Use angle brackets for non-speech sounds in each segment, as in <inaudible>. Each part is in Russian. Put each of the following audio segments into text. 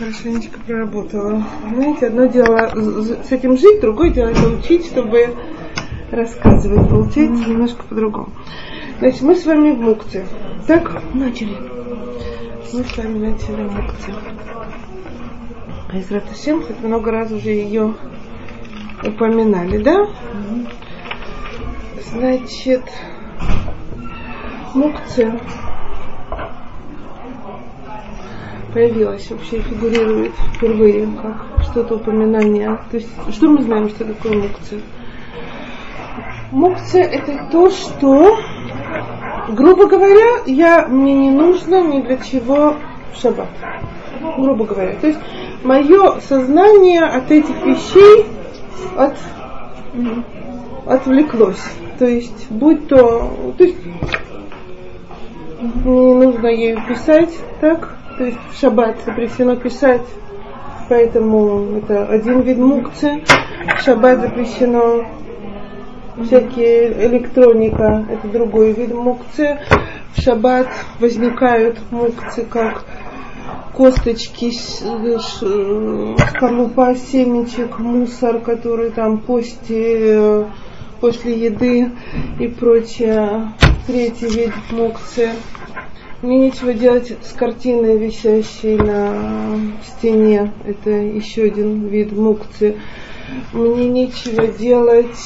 хорошенечко проработала. Знаете, одно дело с этим жить, другое дело это учить, чтобы рассказывать. Получается немножко по-другому. Значит, мы с вами в Мукте. Так? Начали. Мы с вами начали Мукте. Израт Ашем, хоть много раз уже ее упоминали, да? Значит, Мукце появилась, вообще фигурирует впервые как что-то упоминание. То есть, что мы знаем, что такое мукция? Мукция это то, что, грубо говоря, я, мне не нужно ни для чего шаббат. Грубо говоря. То есть, мое сознание от этих вещей от, отвлеклось. То есть, будь то, то есть, мне не нужно ей писать, так? То в шаббат запрещено писать, поэтому это один вид мукцы. Шаббат запрещено всякие электроника, это другой вид мукцы. В шаббат возникают мукцы как косточки, скорлупа семечек, мусор, который там после, после еды и прочее. Третий вид мукцы мне нечего делать с картиной, висящей на стене. Это еще один вид мукции. Мне нечего делать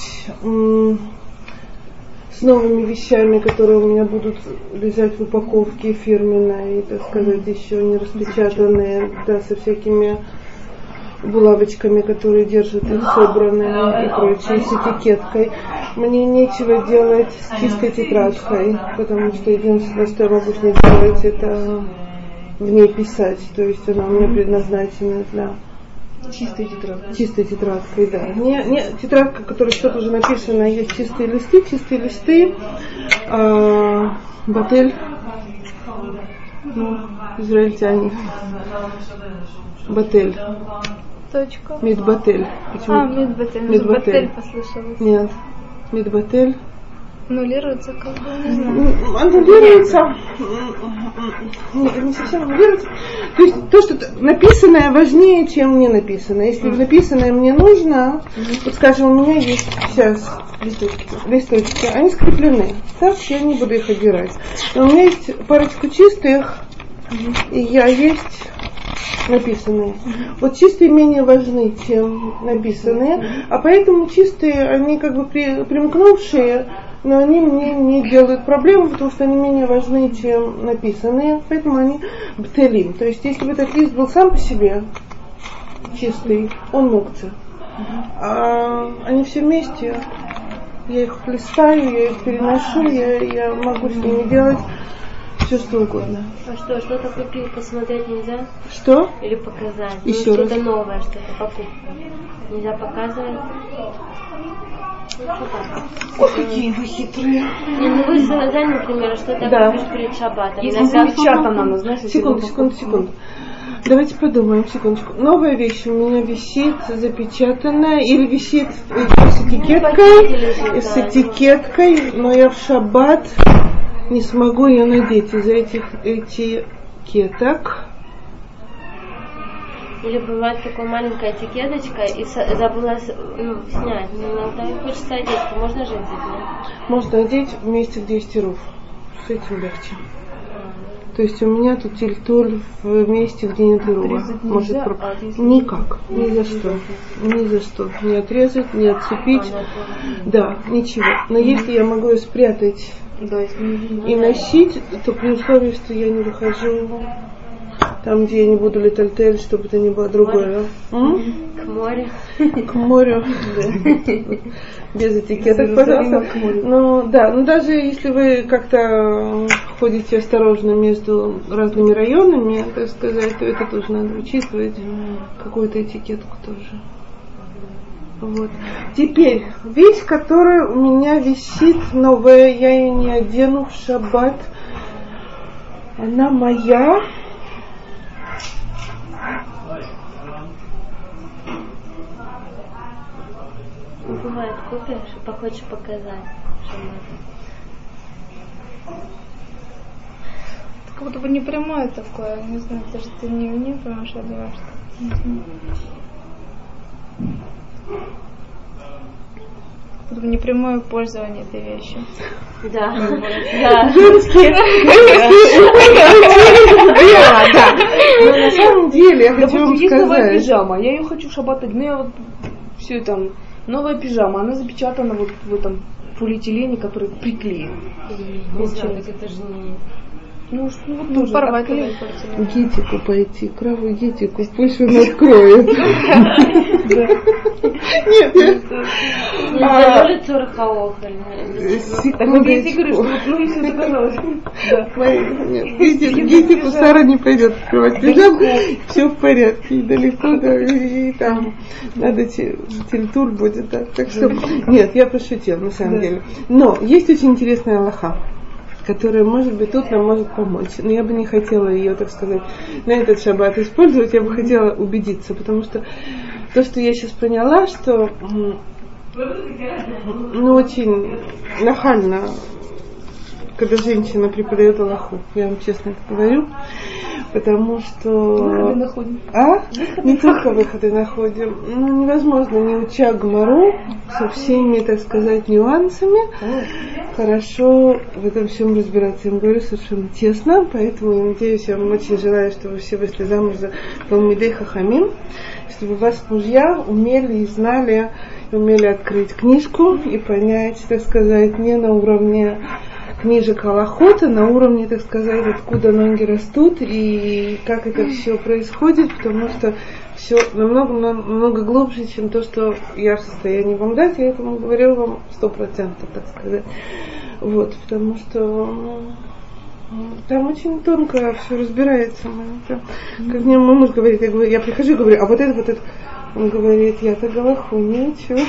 с новыми вещами, которые у меня будут лежать в упаковке фирменной, так сказать, еще не распечатанные, да, со всякими булавочками, которые держат их собранными и прочее, с этикеткой. Мне нечего делать с чистой тетрадкой, потому что единственное, что я могу с ней делать, это в ней писать. То есть она у меня предназначена для Чистой тетрадкой. Чистой тетрадкой, да. Не, не тетрадка, которая что-то уже написано, есть чистые листы, чистые листы. А, батель. Ну, израильтяне. Батель. Точка. Медбатель. Почему? А, медбатель. Медбатель послышалось. Нет. Медбатель. Аннулируется как бы, не знаю. Аннулируется. Не, совсем аннулируется. То есть то, что написанное важнее, чем не написанное. Если написанное мне нужно, вот скажем, у меня есть сейчас листочки, листочки они скреплены. Так я не буду их отдирать. Но у меня есть парочку чистых, и я есть написанные. Вот чистые менее важны, чем написанные, а поэтому чистые, они как бы при, примкнувшие, но они мне не делают проблем, потому что они менее важны, чем написанные, поэтому они бтелим. То есть, если бы этот лист был сам по себе чистый, он мукция. А они все вместе, я их листаю, я их переношу, я, я могу с ними делать все что угодно. А что, что-то купил, посмотреть нельзя? Что? Или показать? Ну, Еще ну, раз. Что-то новое, что-то покупка. Нельзя показывать? Ой, какие вы хитрые. Не, ну вы сказали, например, что-то да. купишь перед шаббатом. Если запечатано, ну, знаешь, секунду, секунду, секунду. Давайте подумаем, секундочку. Новая вещь у меня висит запечатанная или висит с этикеткой, с этикеткой, но я в шаббат не смогу ее надеть из-за этих этикеток. Или бывает такая маленькая этикеточка и забыла ну, снять. Ну, там хочется одеть, то можно же одеть, нет? Можно одеть вместе, где есть тируф. С этим легче. То есть у меня тут тильтуль в месте, где нет рува. Может, про... а Никак. Ни за что. Ни за что. Не отрезать, не отцепить. Да, ничего. Но если я могу ее спрятать да, и носить, то при условии, что я не выхожу там, где я не буду летальтель, чтобы это не было другое. К морю. К морю, Без этикеток, пожалуйста. Ну, да, ну даже если вы как-то ходите осторожно между разными районами, так сказать, то это тоже надо учитывать, какую-то этикетку тоже. Вот. Теперь, вещь, которая у меня висит новая, я ее не одену в шаббат, она моя. Бывает, купишь, хочешь показать, что как будто бы не прямое такое. Не знаю, ты же ты не, не понимаешь, я думаю, что... Не бы непрямое пользование этой вещью. <laughs> Да. Да. Женские. Да, да. Но на самом деле я хочу вам есть новая пижама, я ее хочу в шаббат, ну я вот все там, новая пижама, она запечатана вот в этом полиэтилене, который приклеен. Не знаю, так это же не... Ну, что- ну вот Ну, порвать тогда портили. Гитику пойти, крову Гитику, пусть он откроет. <laughs> Нет, Нельзя то ли цурхаох вот я тебе говорю, что секундочку. ну если это казалось. Да. Мои- Нет, Гитику Сара не пойдет открывать пижам, все в порядке, и далеко, да, и там надо те- тельтур будет, да, так что, нет, я пошутила, на самом деле. Но есть очень интересная Аллаха, которая, может быть, тут нам может помочь. Но я бы не хотела ее, так сказать, на этот шаббат использовать, я бы хотела убедиться, потому что то, что я сейчас поняла, что ну, очень нахально, когда женщина преподает Аллаху, я вам честно это говорю, потому Выходы что... находим. А? Не только выходы находим. Ну, невозможно, не уча Гмару со всеми, так сказать, нюансами, хорошо в этом всем разбираться. Я вам говорю совершенно честно, поэтому я надеюсь, я вам очень желаю, чтобы все вышли замуж за Талмидей Хахамим, чтобы вас мужья умели и знали, умели открыть книжку и понять, так сказать, не на уровне книжек Аллахота, на уровне, так сказать, откуда ноги растут и как это все происходит, потому что все намного, намного глубже, чем то, что я в состоянии вам дать. Я этому говорила вам сто процентов, так сказать. Вот, потому что м, там очень тонко все разбирается. Как мне мой муж говорит, я, говорю, я прихожу и говорю, а вот это, вот это. Он говорит, я-то Галаху не учу. <laughs>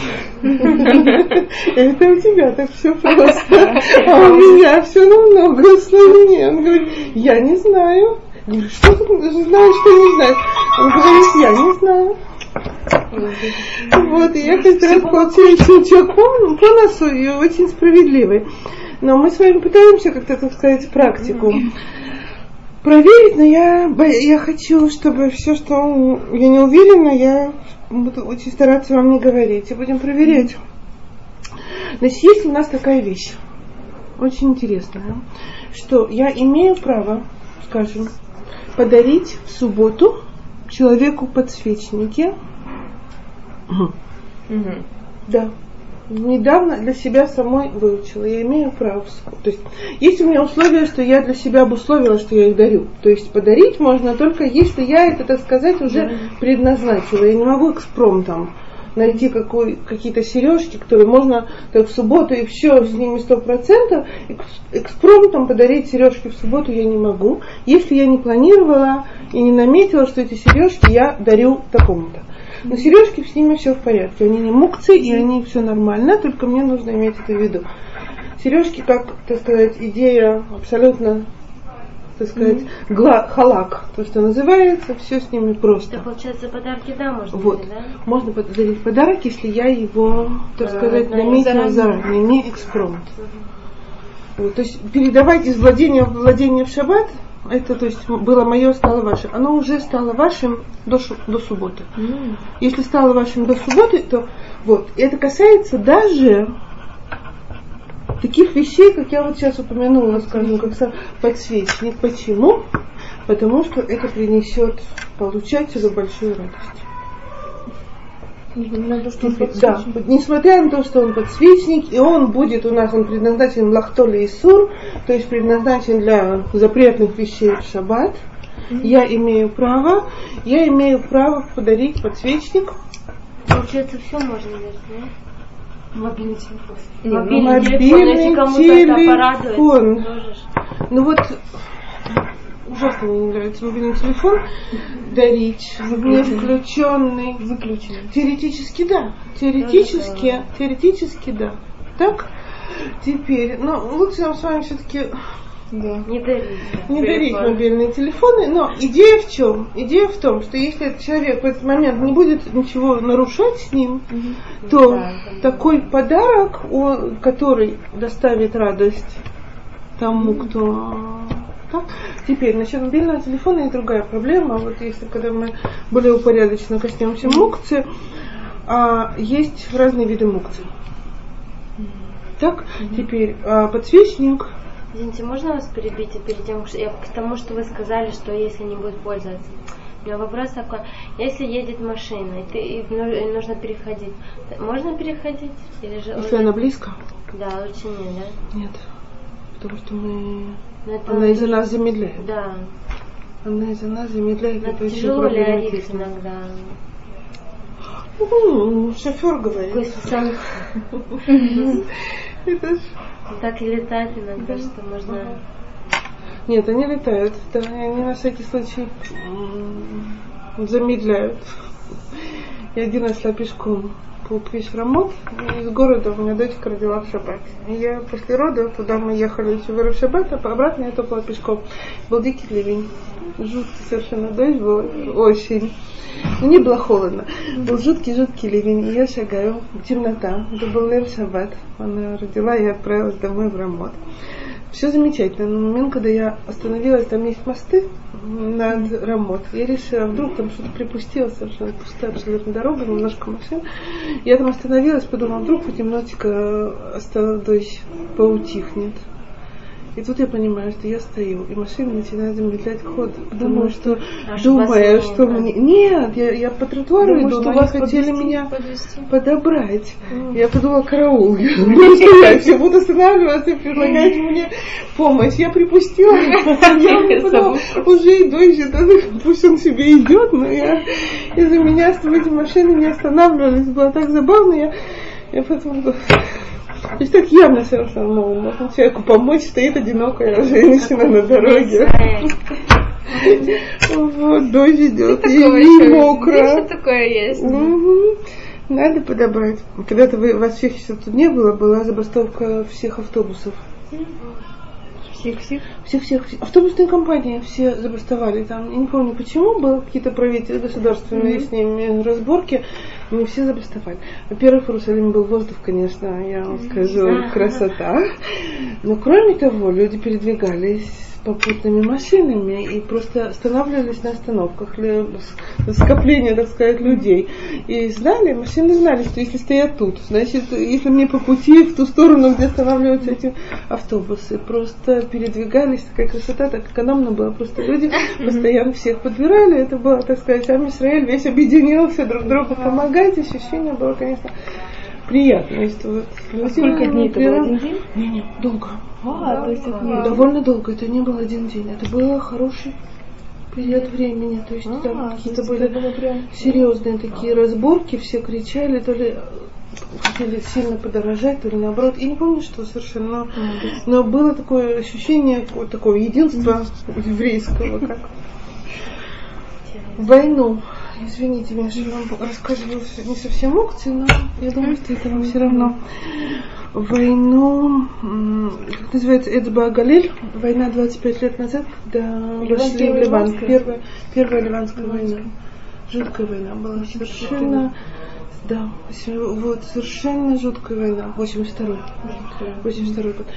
Это у тебя так все <laughs> просто. А у меня все намного сложнее. Он говорит, я не знаю. Говорю, что ты знаешь, что не знаешь? Он говорит, я не знаю. Вот, и я каждый раз получаю щелчок по, по носу и очень справедливый. Но мы с вами пытаемся как-то, так сказать, практику проверить, но я, я хочу, чтобы все, что я не уверена, я буду очень стараться вам не говорить. И будем проверять. Значит, есть у нас такая вещь, очень интересная, что я имею право, скажем, подарить в субботу человеку подсвечники. Да. Недавно для себя самой выучила. Я имею право. То есть есть у меня условие, что я для себя обусловила, что я их дарю. То есть подарить можно только если я это, так сказать, уже предназначила. Я не могу экспромтом найти какой, какие-то сережки, которые можно так, в субботу и все с ними сто процентов. Экспромтом подарить сережки в субботу я не могу, если я не планировала и не наметила, что эти сережки я дарю такому-то. Но сережки с ними все в порядке. Они не мукцы, и они все нормально, только мне нужно иметь это в виду. Сережки, как, так сказать, идея абсолютно, так сказать, гла- халак, то, что называется, все с ними просто. Это получается подарки да можно Вот. дарить, да? Можно подарить подарок, если я его, так Да, сказать, да, наметила заранее. не экспромт. Вот, то есть передавать из владения в владение в шаббат, это то есть было мое, стало ваше. Оно уже стало вашим до, до субботы. Если стало вашим до субботы, то вот. И это касается даже таких вещей, как я вот сейчас упомянула, скажем, как сам подсвечник. Почему? Потому что это принесет получателю большую радость. Несмотря на то, что он Да, подсвечник. несмотря на то, что он подсвечник, и он будет у нас, он предназначен лахтоли и сур, то есть предназначен для запретных вещей в шаббат, я имею право, я имею право подарить подсвечник Получается, все можно дарить, да? Мобильный телефон. Мобильный, Мобильный телефон, телефон. Ну вот ужасно мне не нравится мобильный телефон дарить, не включенный. Выключенный. Теоретически да. Теоретически, теоретически да. Так? Теперь, ну, лучше нам с вами все-таки Да. Не дарить. не дарить телефон. мобильные телефоны, но идея в чем? Идея в том, что если этот человек в этот момент не будет ничего нарушать с ним, то Да, такой подарок, о- который доставит радость тому, кто? Теперь, насчет мобильного телефона есть другая проблема. Вот если когда мы более упорядоченно коснемся мукции, а, есть разные виды мукции. Так, теперь а, подсвечник. Извините, можно вас перебить перед тем, что я к тому, что вы сказали, что если не будет пользоваться. У меня вопрос такой, если едет машина, и, ты, и ну- нужно переходить, можно переходить? Или же Если она близко? Да, лучше нет, да? Нет. Потому что мы... Это Она из-за нас замедляет. Да, Она из-за нас замедляет. это это тяжело орить проблематично. иногда? Ну, шофер говорит. Пусть сам <laughs> Это ж- так и летать иногда, что можно... Нет, они летают. Да, они на всякий случай замедляют. Я один раз шла пешком по Квиш-Рамот, и из города у меня дочка родила в шаббат. И я после родов, туда мы ехали еще в шаббат, а обратно я топала пешком. Был дикий ливень. Жуткий совершенно дождь был, очень. Но не было холодно. Был жуткий-жуткий ливень, и я шагаю, темнота. Это был Лер Шаббат. Она родила, я отправилась домой в Рамот. Все замечательно. Но момент, когда я остановилась, там есть мосты над Рамот. Я решила, вдруг там что-то припустило, совершенно пустая абсолютно дорога, немножко машин. Я там остановилась, подумала, вдруг хоть немножечко осталось поутихнет. И тут я понимаю, что я стою, и машина начинает замедлять ход. Потому А что думая, что мне... Нет, я, я по тротуару Думаю, иду, что но вас хотели подвести, меня подвести. подобрать. Я подумала, караул. <laughs> Я буду останавливаться и предлагать мне помощь. Я припустила. <laughs> Я подумала, уже и дождь, это пусть он себе идет, но я из-за меня с эти машины не останавливались. Было так забавно. Я, я потом... То есть так явно совершенно ну, можно человеку помочь, стоит одинокая женщина на дороге. Вот, дождь идет, и, мокро. Такое есть. Надо подобрать. Когда-то вы, вас всех еще тут не было, была забастовка всех автобусов. Всех-всех. Всех-всех, все- автобусные компании все забастовали там. Я не помню почему, было какие-то правители государственные с ними разборки, они все забастовали. Во-первых, в Иерусалиме был воздух, конечно, я вам скажу, красота. Но кроме того, люди передвигались попутными машинами и просто останавливались на остановках скопления, так сказать, людей. И знали, машины знали, что если стоят тут, значит, если мне по пути в ту сторону, где останавливаются эти автобусы, просто передвигались, такая красота, так экономно было. Просто люди постоянно всех подбирали, это было, так сказать, сам Израиль весь объединился, друг другу помогать, ощущение было, конечно, приятное. что вот люди Сколько дней это было? например, Один день? не, не, долго. А, то есть это не- Довольно долго, это не был один день, это был хороший период времени, то есть А, там то какие-то были прям- серьезные такие разборки, все кричали, то ли хотели сильно подорожать, то ли наоборот. Я не помню, что совершенно, но, но было такое ощущение вот такого единства еврейского, как в <laughs> войну. Извините меня, я вам рассказывала не совсем укции, но я думаю, что это вам все равно. Войну, как называется, Эдба Галиль, война 25 лет назад, когда вошли в Ливан. Первая, первая ливанская война. Жуткая война была, совершенно, да, вот, совершенно жуткая война, 82 82 год.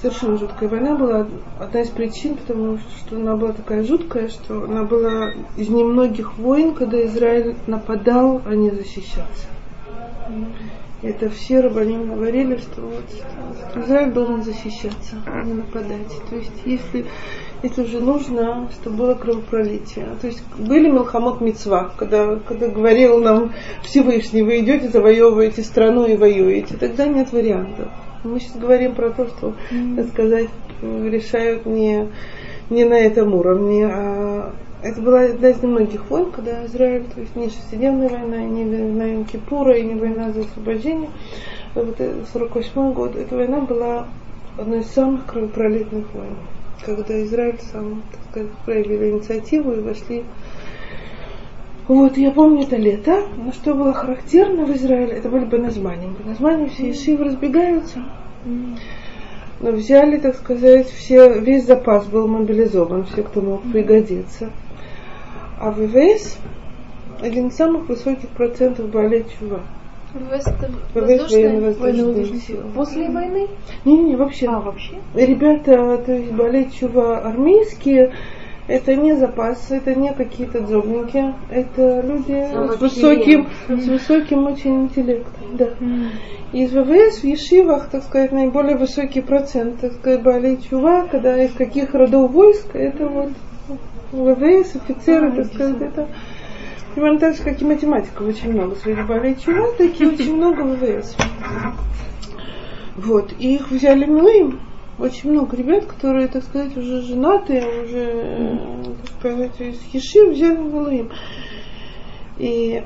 Совершенно жуткая война была. Одна из причин, потому что она была такая жуткая, что она была из немногих войн, когда Израиль нападал, а не защищался. Это все рабаним говорили, что вот Израиль должен защищаться, а не нападать. То есть если, если уже нужно, чтобы было кровопролитие. То есть были Милхамот Мицва, когда, когда говорил нам Всевышний, вы идете, завоевываете страну и воюете, тогда нет вариантов. Мы сейчас говорим про то, что, так сказать, решают не, не на этом уровне, а это была одна из немногих войн, когда Израиль, то есть не шестидневная война, и не война Кипура, и не война за освобождение. Вот 48 год, эта война была одной из самых кровопролитных войн, когда Израиль сам, так сказать, проявили инициативу и вошли вот, я помню это лето, но что было характерно в Израиле, это были беназмани. Беназмани все ишивы разбегаются. Но взяли, так сказать, все, весь запас был мобилизован, все, кто мог пригодиться. А в ВВС один из самых высоких процентов болеть чува. ВВС это воздушные? силы. После войны? Не-не, вообще. А, вообще? Ребята, то есть болеть чува армейские, это не запас, это не какие-то джобники, это люди с высоким, с высоким очень интеллектом. Да. Из ВВС в Ешивах, так сказать, наиболее высокий процент, так сказать, болей чува, когда из каких родов войск, это вот ВВС, офицеры, так сказать, это примерно так же, как и математиков очень много среди болей чува, такие <laughs> очень много ВВС. Вот, и их взяли Милым, очень много ребят, которые, так сказать, уже женатые, уже, э, так сказать, из Ешив взяли Милым. И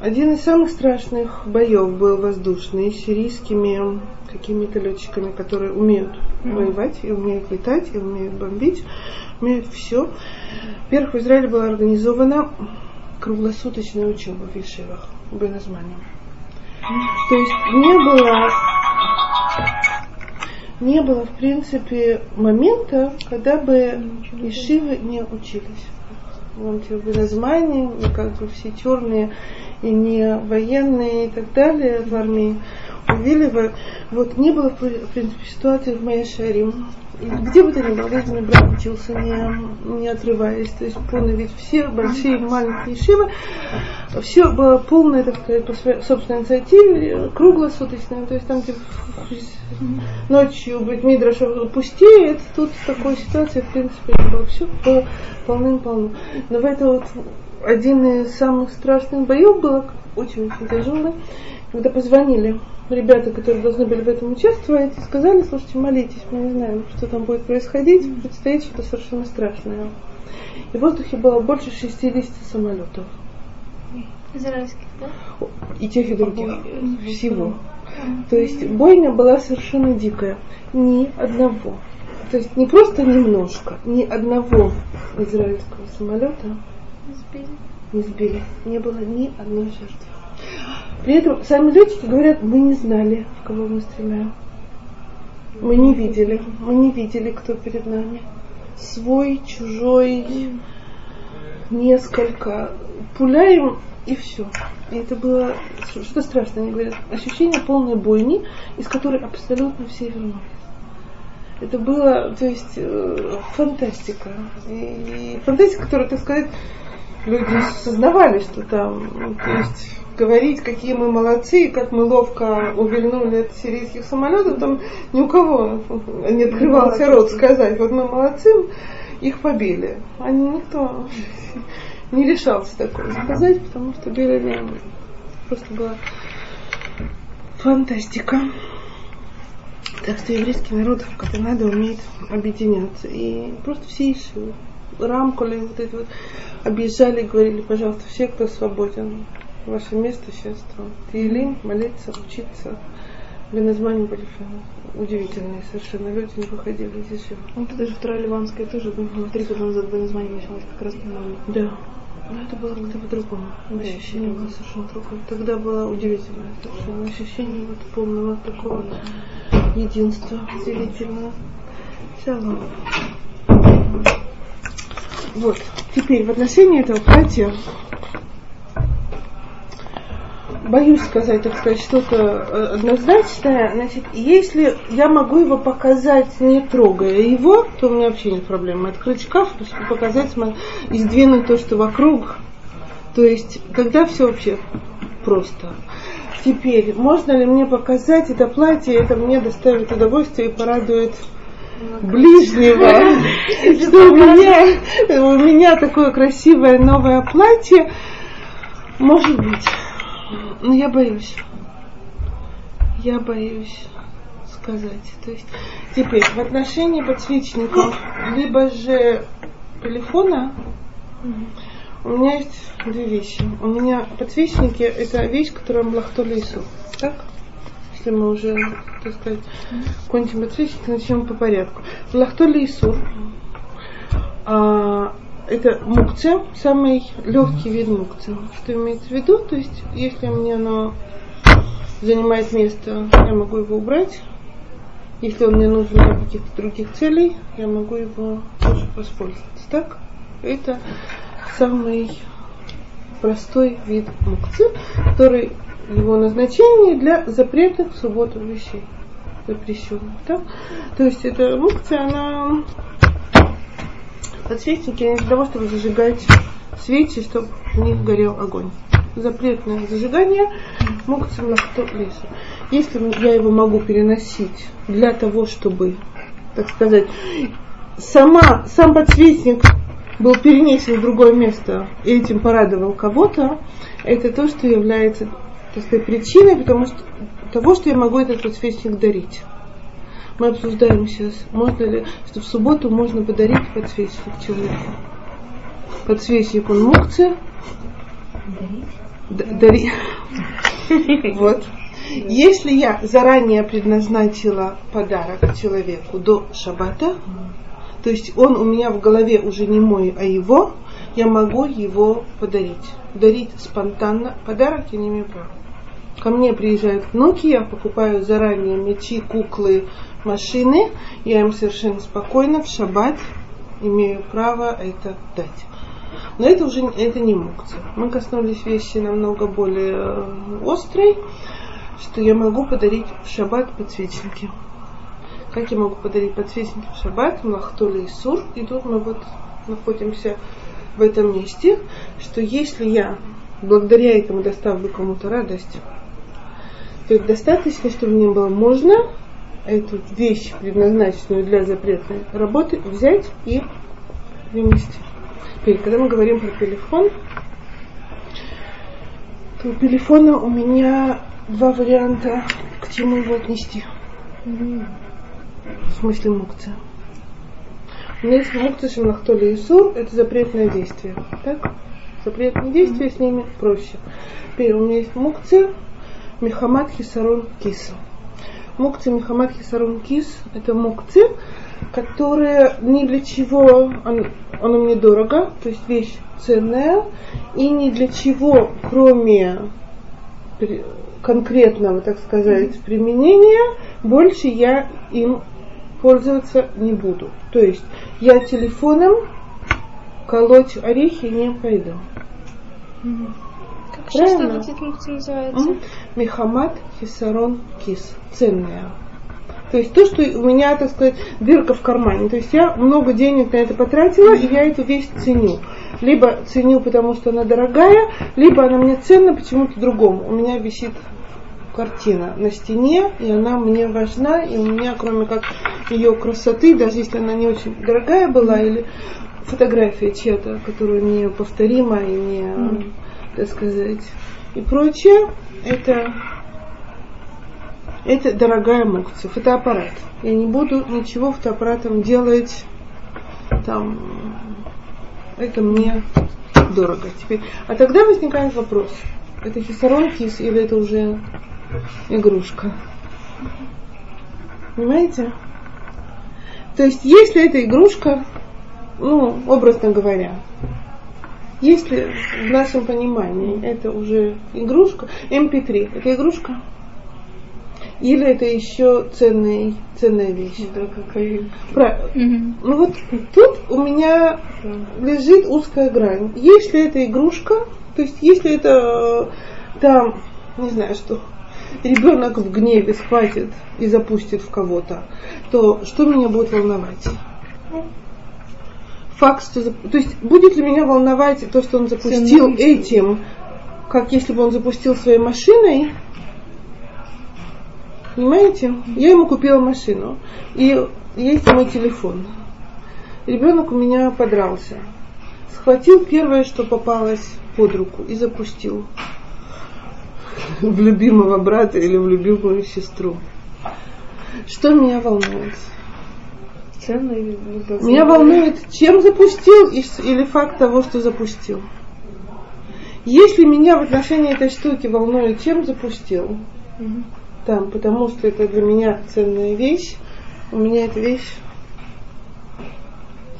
один из самых страшных боев был воздушный с сирийскими какими-то летчиками, которые умеют воевать, и умеют летать, и умеют бомбить, умеют все. Во-первых, в Израиле была организована круглосуточная учеба в Ешивах, в Беназмане. То есть не было не было, в принципе, момента, когда бы Ешивы не учились. Вот в Беназмане, и как бы все черные и не военные и так далее в армии увиливают. Вот не было, в принципе, ситуации в моей Где бы то ни было, мой брат учился, не, не отрываясь. То есть полно, ведь все большие маленькие шивы, все было полное, так сказать, по своей собственной инициативе, круглосуточное. То есть там, где ночью быть Мидраша пустеет, тут в такой ситуации, в принципе, было. Все было полным-полно. Но в это вот один из самых страшных боев был, очень-очень тяжелый, когда позвонили ребята, которые должны были в этом участвовать, сказали, слушайте, молитесь, мы не знаем, что там будет происходить, предстоит что-то совершенно страшное. И в воздухе было больше 60 самолетов. Израильских, да? И тех, и других. Всего. То есть бойня была совершенно дикая. Ни одного. То есть не просто немножко, ни одного израильского самолета Сбили. не сбили. Не было ни одной жертвы. При этом сами летчики говорят, мы не знали, в кого мы стреляем. Мы не видели, мы не видели, кто перед нами. Свой, чужой, несколько. Пуляем и все. И это было что-то страшное. Они говорят, ощущение полной бойни, из которой абсолютно все вернулись. Это было, то есть, э, фантастика. И, фантастика, которая, так сказать, люди сознавали, что там, ну, то есть говорить, какие мы молодцы, и как мы ловко увильнули от сирийских самолетов, там ни у кого не открывался рот сказать, вот мы молодцы, их побили. Они никто не решался такое сказать, потому что били просто была фантастика. Так что еврейский народ, когда надо, умеет объединяться. И просто все иши, рамкули, вот это вот, объезжали и говорили, пожалуйста, все, кто свободен, ваше место сейчас там. Тиелим, молиться, учиться. Беназмани были удивительные совершенно люди, не выходили из ешивы. Вот даже вторая ливанская тоже, три года назад в Беназмане началась как раз по-моему. Да. Но это было как-то по-другому. Ощущение было совершенно другое. Тогда было удивительное совершенно ощущение вот полного такого единства удивительного. Шалом. Вот. Теперь в отношении этого платья боюсь сказать, так сказать, что-то э, однозначное. Значит, если я могу его показать, не трогая его, то у меня вообще нет проблемы. Открыть шкаф, показать и сдвинуть то, что вокруг. То есть, когда все вообще просто. Теперь, можно ли мне показать это платье, это мне доставит удовольствие и порадует ближнего, что у меня, у меня такое красивое новое платье, может быть. Но я боюсь. Я боюсь сказать. То есть теперь в отношении подсвечников, либо же телефона, у меня есть две вещи. У меня подсвечники это вещь, которая млахто лесу. Так? Если мы уже, так сказать, кончим подсвечник, начнем по порядку. Млахто лесу. А, это мукция, самый легкий вид мукции. Что имеется в виду? То есть, если мне оно занимает место, я могу его убрать. Если он мне нужен для каких-то других целей, я могу его тоже воспользоваться. Так? Это самый простой вид мукцы, который его назначение для запретных в субботу вещей. Запрещенных. Да? То есть эта мукция, она подсвечники не для того, чтобы зажигать свечи, чтобы в них горел огонь. Запретное зажигание мукция на лесу. Если я его могу переносить для того, чтобы, так сказать, сама, сам подсвечник был перенесен в другое место и этим порадовал кого-то, это то, что является сказать, причиной потому что, того, что я могу этот подсвечник дарить. Мы обсуждаем сейчас, можно ли, что в субботу можно подарить подсвечник человеку. Подсвечник он мукция. Дарить? <laughs> Вот. Если я заранее предназначила подарок человеку до шаббата, то есть он у меня в голове уже не мой, а его, я могу его подарить. Дарить спонтанно. Подарок я не имею права. Ко мне приезжают внуки, я покупаю заранее мечи, куклы, машины. Я им совершенно спокойно в шаббат имею право это дать. Но это уже это не мукция. Мы коснулись вещи намного более э, острой, что я могу подарить в шаббат подсвечники. Как я могу подарить подсвечники в шаббат, Махтоли и Сур. И тут мы вот находимся в этом месте, что если я благодаря этому доставлю кому-то радость, то есть достаточно, чтобы мне было можно эту вещь, предназначенную для запретной работы, взять и принести. Теперь, когда мы говорим про телефон, то у телефона у меня два варианта, к чему его отнести. В смысле мукция. У меня есть мукция шамлахтоли и сур, это запретное действие. Так? Запретное действие с ними проще. Теперь у меня есть мукция Мехамад Хисарон Кис. Мукцы Мехамад Хисарон Кис – это мукцы, которые ни для чего, он, он мне дорого, то есть вещь ценная, и ни для чего, кроме конкретного, так сказать, применения, больше я им пользоваться не буду. То есть я телефоном колоть орехи не пойду. Mm-hmm. Правильно? Что вот называется? Мехамат Хисарон Кис. Ценная. То есть то, что у меня, так сказать, дырка в кармане. То есть я много денег на это потратила, и я эту вещь ценю. Либо ценю, потому что она дорогая, либо она мне ценна почему-то другому. У меня висит картина на стене, и она мне важна, и у меня, кроме как ее красоты, даже если она не очень дорогая была, или фотография чья-то, которая неповторима и не, mm так сказать, и прочее, это, это дорогая мукция, фотоаппарат. Я не буду ничего фотоаппаратом делать, там, это мне дорого. Теперь, а тогда возникает вопрос, это хисарон кис или это уже игрушка? Понимаете? То есть, если это игрушка, ну, образно говоря, если в нашем понимании это уже игрушка, MP3, это игрушка? Или это еще ценная, ценная вещь? Да, какая. Правильно. Угу. Ну вот тут у меня лежит узкая грань. Если это игрушка, то есть если это там, не знаю что, ребенок в гневе схватит и запустит в кого-то, то что меня будет волновать? Факт, что... То есть будет ли меня волновать то, что он запустил этим, как если бы он запустил своей машиной? Понимаете? Я ему купила машину. И есть мой телефон. Ребенок у меня подрался. Схватил первое, что попалось под руку и запустил <laughs> в любимого брата или в любимую сестру. Что меня волнует? Ценно или Меня волнует, чем запустил или факт того, что запустил. Если меня в отношении этой штуки волнует, чем запустил, угу. там, потому что это для меня ценная вещь, у меня эта вещь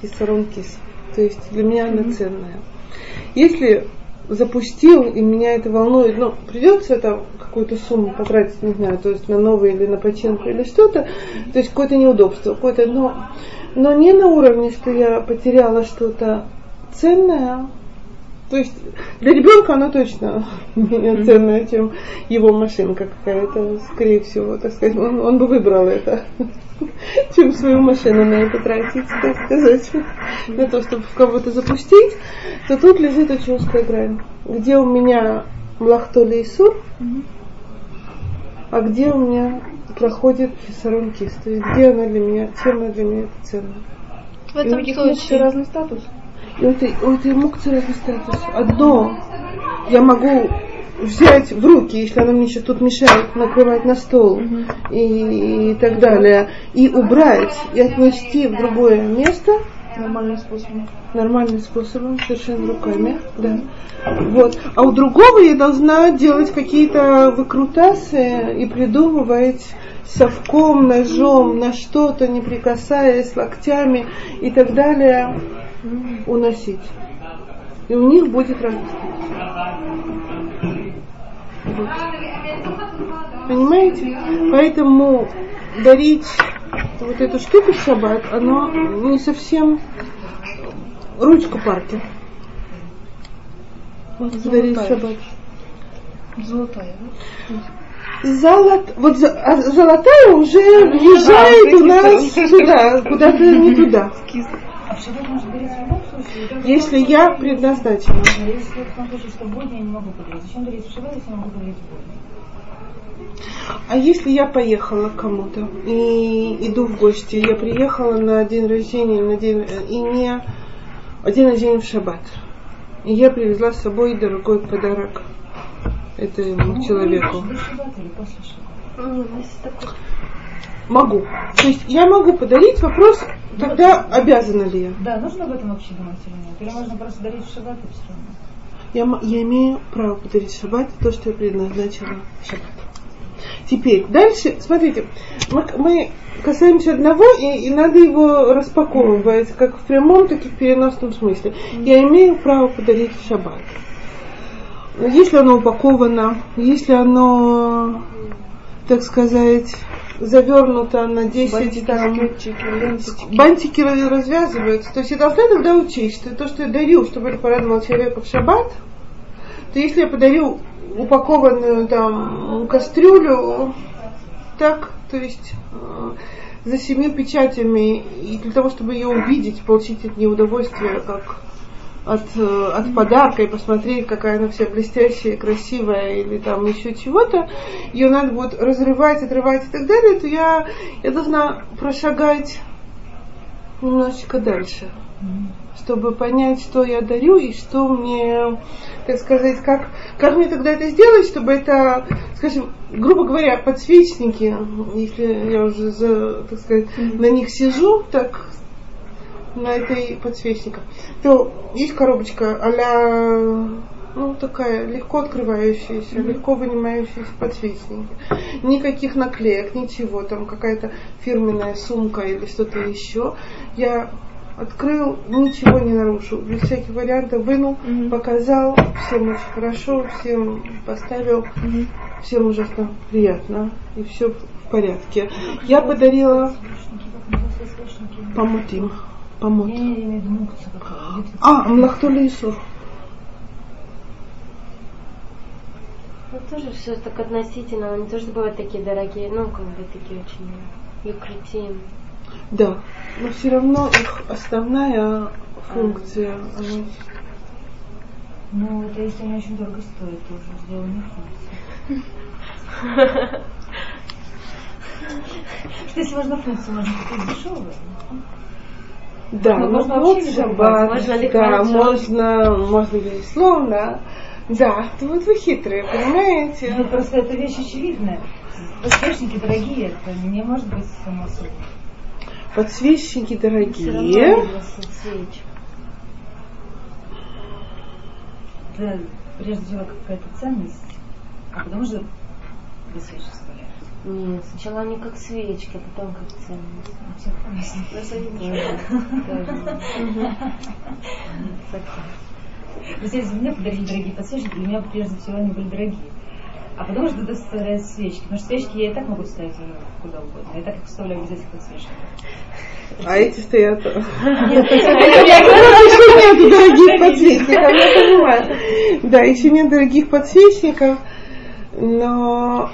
кисарон кис. То есть для меня она угу. ценная. Если запустил, и меня это волнует, ну, придется там какую-то сумму потратить, не знаю, то есть на новый или на починку или что-то, то есть какое-то неудобство, какое-то, но, но не на уровне, что я потеряла что-то ценное, То есть для ребенка оно точно менее ценное, чем его машинка какая-то, скорее всего, так сказать. Он, он бы выбрал это, <laughs> чем свою машину на это тратить, так сказать, на то, чтобы в кого-то запустить. То тут лежит очень узкая грань. Где у меня млахтоли и сур, а где у меня проходит фисарон кис. То есть где она для меня, чем она для меня это ценна. В этом случае. разный статус. Этой мукцы разный статус. Одно я могу взять в руки, если оно мне еще тут мешает, накрывать на стол и, и так далее, и убрать, и отнести в другое место Нормальным способом. нормальным способом, совершенно руками, да. Вот. А у другого я должна делать какие-то выкрутасы и придумывать совком, ножом, на что-то, не прикасаясь, локтями и так далее, уносить. И у них будет разный Вот. Понимаете? Поэтому дарить вот эту штуку шаббат, оно не совсем ручка парки. Вот дарить шаббат. Золотая? Золот, вот а золотая уже въезжает у нас сюда, куда-то не туда. Если я предназначена. А Если в том случае, что в будни я не могу подарить. Зачем дарить в шаббат, если я могу подарить в будни? А если я поехала к кому-то и иду в гости, я приехала на день рождения, на день, и не день рождения в шаббат, и я привезла с собой дорогой подарок этому человеку. Или после шаббата? Могу. То есть я могу подарить, вопрос, тогда обязана ли я? Да, нужно об этом вообще думать или нет? Или можно просто дарить в шаббат и все равно? Я, я имею право подарить в шаббат то, что я предназначила в шаббат. Теперь, дальше, смотрите, мы, мы касаемся одного, и, и надо его распаковывать, как в прямом, так и в переносном смысле. Я имею право подарить в шаббат. Если оно упаковано, если оно, так сказать, завернуто на 10 Бантики, там, ленточки. бантики раз- развязываются. То есть я должна тогда учесть, что то, что я дарю, чтобы это порадовало человека в шаббат, то если я подарю упакованную там кастрюлю, так, то есть э, за семью печатями, и для того, чтобы ее увидеть, получить от нее удовольствие, как от, э, от подарка и посмотреть, какая она вся блестящая, красивая или там еще чего-то, ее надо будет разрывать, отрывать и так далее, то я, я должна прошагать немножечко дальше, чтобы понять, что я дарю и что мне, так сказать, как, как мне тогда это сделать, чтобы это, скажем, грубо говоря, подсвечники, если я уже, за, так сказать, на них сижу, так на этой подсвечниках, то есть коробочка а ну, такая легко открывающаяся, легко вынимающаяся подсвечники. Никаких наклеек, ничего, там какая-то фирменная сумка или что-то еще. Я открыл, ничего не нарушил, без всяких вариантов вынул, Мгм. показал, всем очень хорошо, всем поставил, всем ужасно приятно, и все в порядке. Я подарила помутим, Я помут. имею в виду мукция какая. Где-то А, млахтули Исур. Ну, тоже все так относительно, они тоже бывают такие дорогие, ну, как бы такие очень юкритим. Да, но все равно их основная функция, она Ну, это если они очень дорого стоят, то уже сделано функция. <laughs> Что если важна функция, можно купить дешевую? Да, Ну, ну, можно вот вообще не Можно да, можно, можно безусловно. Да, то вот вы хитрые, Ну, понимаете? просто это вещь очевидная. Подсвечники дорогие, это не может быть само собой. Подсвечники дорогие. Это прежде всего какая-то ценность, а потом уже вставляют. Нет, сначала они как свечки, а потом как ценность. Ну, всех разных. Тоже, тоже. Согласна. То есть, если мне подарили дорогие подсвечники, для меня прежде всего они были дорогие. А потом уже туда вставляют свечки. Потому что свечки я и так могу ставить э, куда угодно. Я так их вставляю без этих подсвечников. А эти стоят. Нет, <laughs> еще нет дорогих подсвечников, я понимаю. Да, еще нет дорогих подсвечников, но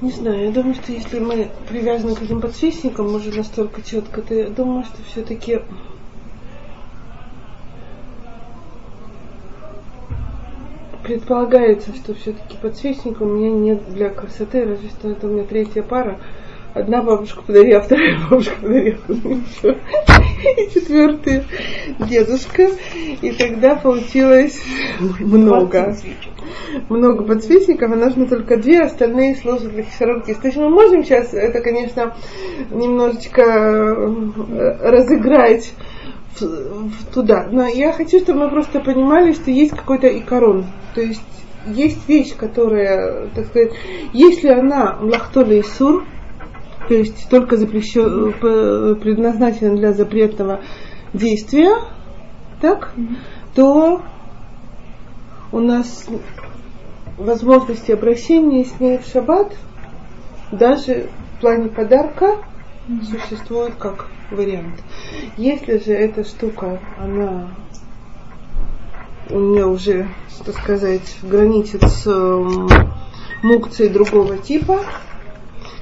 не знаю, я думаю, что если мы привязаны к этим подсвечникам уже настолько четко, то я думаю, что все-таки предполагается, что все-таки подсвечника у меня нет для красоты, разве что это у меня третья пара. Одна бабушка подарила, вторая <laughs> бабушка подарила, еще. <laughs> и четвертый дедушка. И тогда получилось много. Много подсвечников, а нужно только две, остальные сложат для кислородки. То есть мы можем сейчас это, конечно, немножечко э, разыграть туда. Но я хочу, чтобы мы просто понимали, что есть какой-то икорон. То есть есть вещь, которая, так сказать, если она лахтола и сур, то есть только запрещен, п- предназначена для запретного действия, так, то у нас возможности обращения с ней в шаббат даже в плане подарка существует как вариант. Если же эта штука, она у меня уже, так сказать, граничит с м, мукцией другого типа,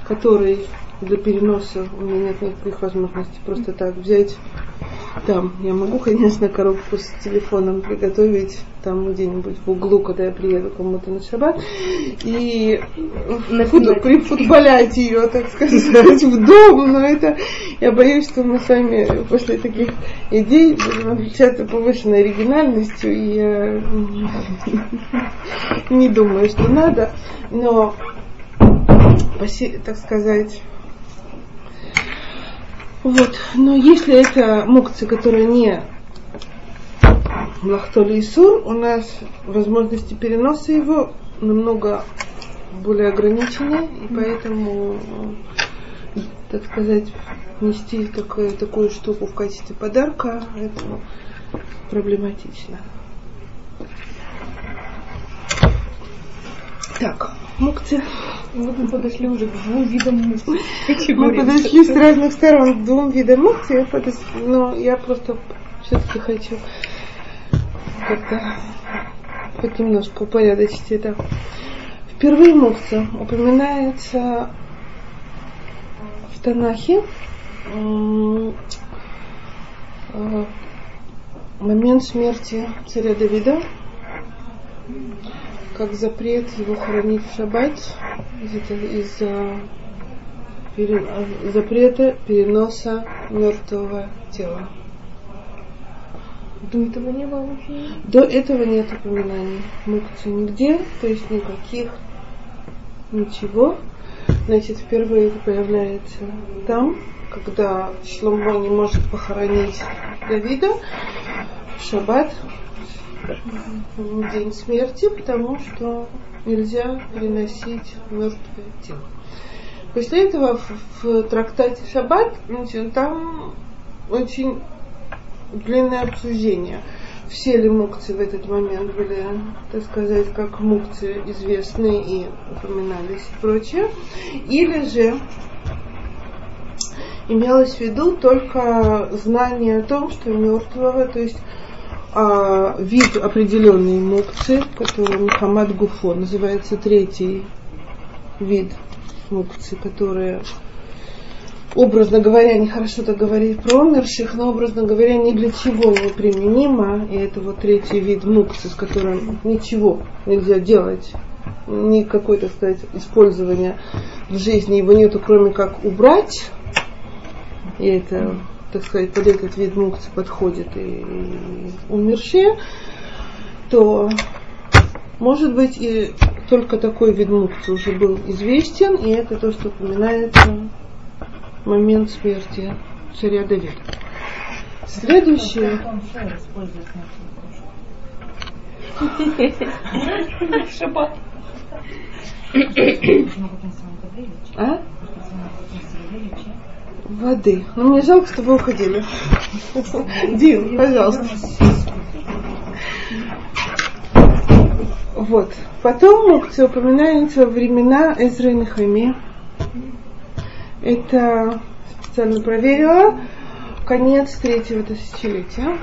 который для переноса у меня нет никаких возможностей просто так взять. Там. Я могу, конечно, коробку с телефоном приготовить. Там где-нибудь в углу, когда я приеду кому-то на шаббат, и фут- прифутболять ее, так сказать, <laughs> в дом, но это я боюсь, что мы с вами после таких идей будем отличаться повышенной оригинальностью, и я <laughs> не думаю, что надо, но так сказать, вот, но если это мукцы, которая не Лахтоли и Сур, у нас возможности переноса его намного более ограничены, и поэтому, так сказать, нести такую, такую штуку в качестве подарка, это проблематично. Так, мукцы. Вот мы подошли уже к двум видам мукцы. Мы подошли с разных сторон к двум видам мукцы, но я просто все-таки хочу как-то хоть немножко упорядочить это. Впервые мукса упоминается в Танахе э, момент смерти царя Давида, как запрет его хоронить в шаббат из-за, из-за пере- э, запрета переноса мертвого тела. До этого не было. До этого нет упоминаний мукцы нигде, то есть никаких, ничего. Значит, впервые это появляется там, когда Шломо не может похоронить Давида в шаббат, день смерти, потому что нельзя переносить мертвое тело. После этого в, в трактате Шаббат, там очень длинное обсуждение. Все ли мукцы в этот момент были, так сказать, как мукцы известны и упоминались и прочее, или же имелось в виду только знание о том, что мертвого, то есть а, вид определенной мукцы, который Мухаммад Гуфо, называется третий вид мукцы, которая образно говоря, нехорошо так говорить про умерших, но образно говоря, ни для чего не применима. И это вот третий вид мукцы, с которым ничего нельзя делать, никакой, так сказать, использования в жизни его нету, кроме как убрать. И это, так сказать, под этот вид мукцы подходит и умершие, то может быть и только такой вид мукцы уже был известен, и это то, что упоминается момент смерти царя Давида. Следующее. Шаббат. А? Воды. Но мне жалко, что вы уходили. Дин, пожалуйста. Вот. Потом во времена Эзра и. Это специально проверила. Конец третьего тысячелетия.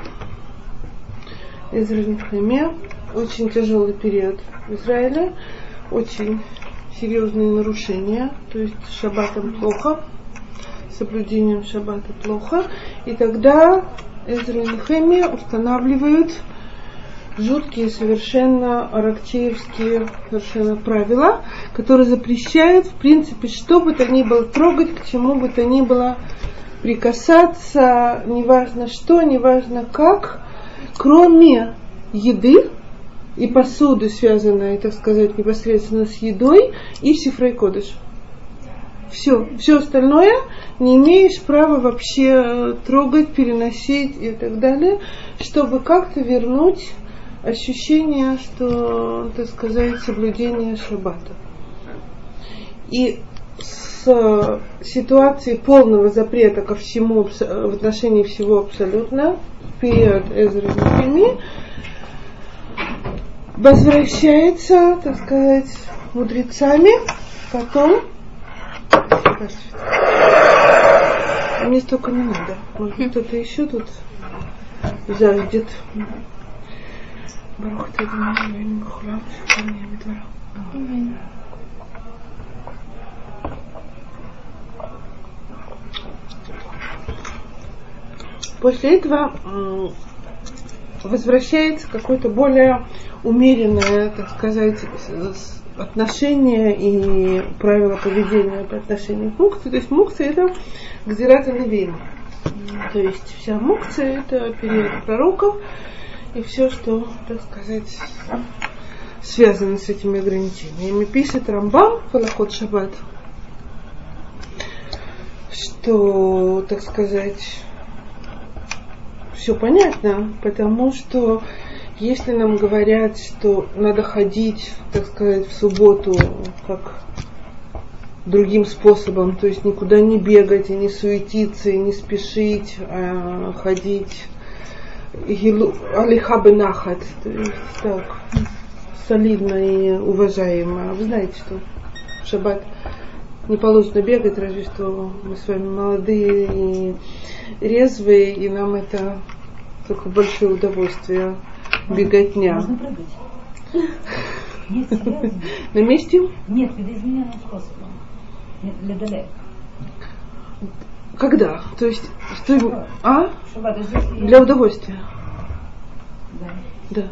Эзра и. Очень тяжелый период в Израиле. Очень серьезные нарушения. То есть шаббатом плохо. Соблюдением шаббата плохо. И тогда Эзра и Нехемия устанавливают жуткие совершенно арактеевские совершенно правила, которые запрещают, в принципе, что бы то ни было трогать, к чему бы то ни было прикасаться, неважно что, неважно как, кроме еды и посуды, связанной, так сказать, непосредственно с едой, и сифрой кодыш. Все, все остальное не имеешь права вообще трогать, переносить и так далее, чтобы как-то вернуть ощущение, что, так сказать, соблюдение шаббата. И с ситуации полного запрета ко всему в отношении всего абсолютно в период Эзры Нехеми возвращается, так сказать, мудрецами потом мне столько не надо. Может быть, кто-то еще тут жаждет. ברוך אתה אדוני אלוהינו מלך העולם שכל נהיה בדברו. После этого возвращается какое-то более умеренное, так сказать, отношение и правила поведения по отношению к мукции. То есть мукция это гзирата Левина. То есть вся мукция это период пророков, и все, что, так сказать, связано с этими ограничениями. Пишет Рамбам Фалахот Шаббат, что, так сказать, все понятно, потому что если нам говорят, что надо ходить, так сказать, в субботу, как другим способом, то есть никуда не бегать и не суетиться и не спешить, а ходить. Алиха то есть так, солидно и уважаемо. Вы знаете, что шаббат не положено бегать, разве что мы с вами молодые и резвые, и нам это только большое удовольствие беготня. Можно прыгать. <laughs> Нет, серьезно. На месте? Нет, видоизмененным способом. Далек. Когда? То есть, что... А? Шаббат. Для удовольствия. Да. Да.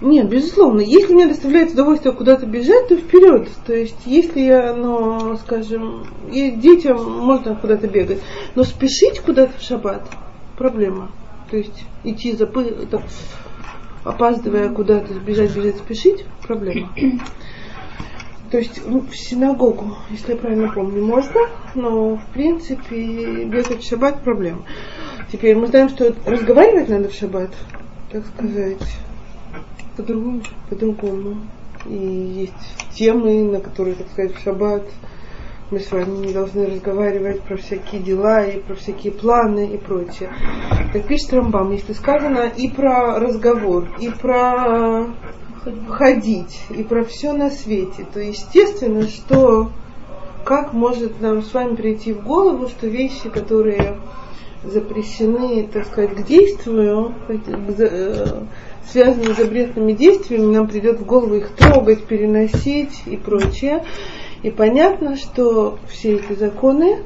Нет, безусловно, если мне доставляет удовольствие куда-то бежать, то вперед. То есть, если я, ну, скажем, детям можно куда-то бегать, но спешить куда-то в шаббат проблема. То есть идти запы, так, опаздывая куда-то, бежать, бежать, спешить проблема. То есть ну, в синагогу, если я правильно помню, можно, но в принципе бегать в шаббат проблема. Теперь мы знаем, что разговаривать надо в шаббат, так сказать, по-другому. По-другому. И есть темы, на которые, так сказать, в шаббат мы с вами не должны разговаривать про всякие дела и про всякие планы и прочее. Так пишет Рамбам, если сказано и про разговор, и про ходить, и про все на свете, то естественно, что как может нам с вами прийти в голову, что вещи, которые запрещены, так сказать, к действию, э, связанные с запретными действиями, нам придет в голову их трогать, переносить и прочее. И понятно, что все эти законы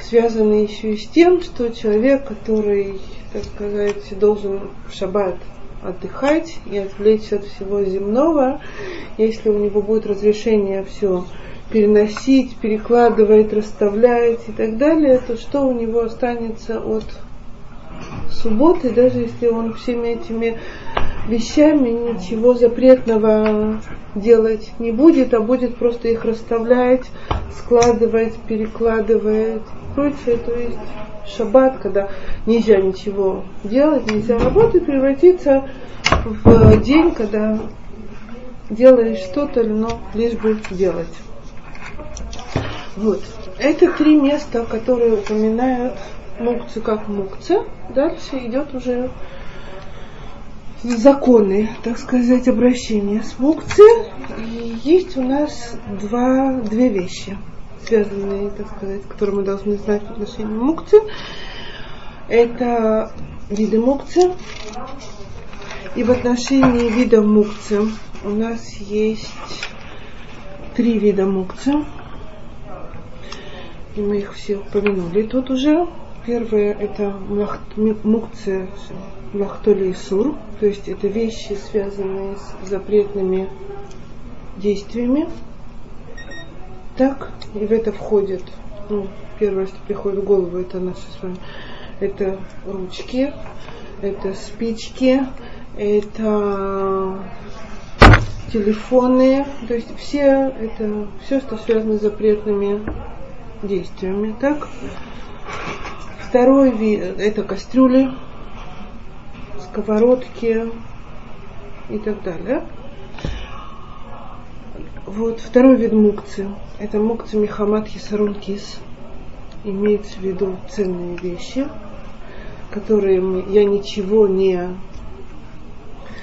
связаны еще и с тем, что человек, который, так сказать, должен в шаббат отдыхать и отвлечься от всего земного, если у него будет разрешение все переносить, перекладывать, расставлять и так далее, то что у него останется от субботы, даже если он всеми этими вещами ничего запретного делать не будет, а будет просто их расставлять, складывать, перекладывать и прочее. То есть шаббат, когда нельзя ничего делать, нельзя работать, превратится в день, когда делаешь что-то, но лишь бы делать. Вот. Это три места, которые упоминают мукцы как мукцы. Дальше идет уже законы, так сказать, обращения с мукцы. И есть у нас два, две вещи, связанные, так сказать, которые мы должны знать в отношении мукцы. Это виды мукцы. И в отношении вида мукцы у нас есть три вида мукцы. И мы их все упомянули тут уже. Первое это мукция махтоли и сур, то есть это вещи, связанные с запретными действиями. Так, и в это входит, ну, первое, что приходит в голову, это наши с вами, это ручки, это спички, это телефоны, то есть все это все, что связано с запретными действиями, так? Второй вид это кастрюли, сковородки и так далее. Вот второй вид мукцы. Это мукцы Мехамад Хисарун Кис. Имеется в виду ценные вещи, которые я ничего не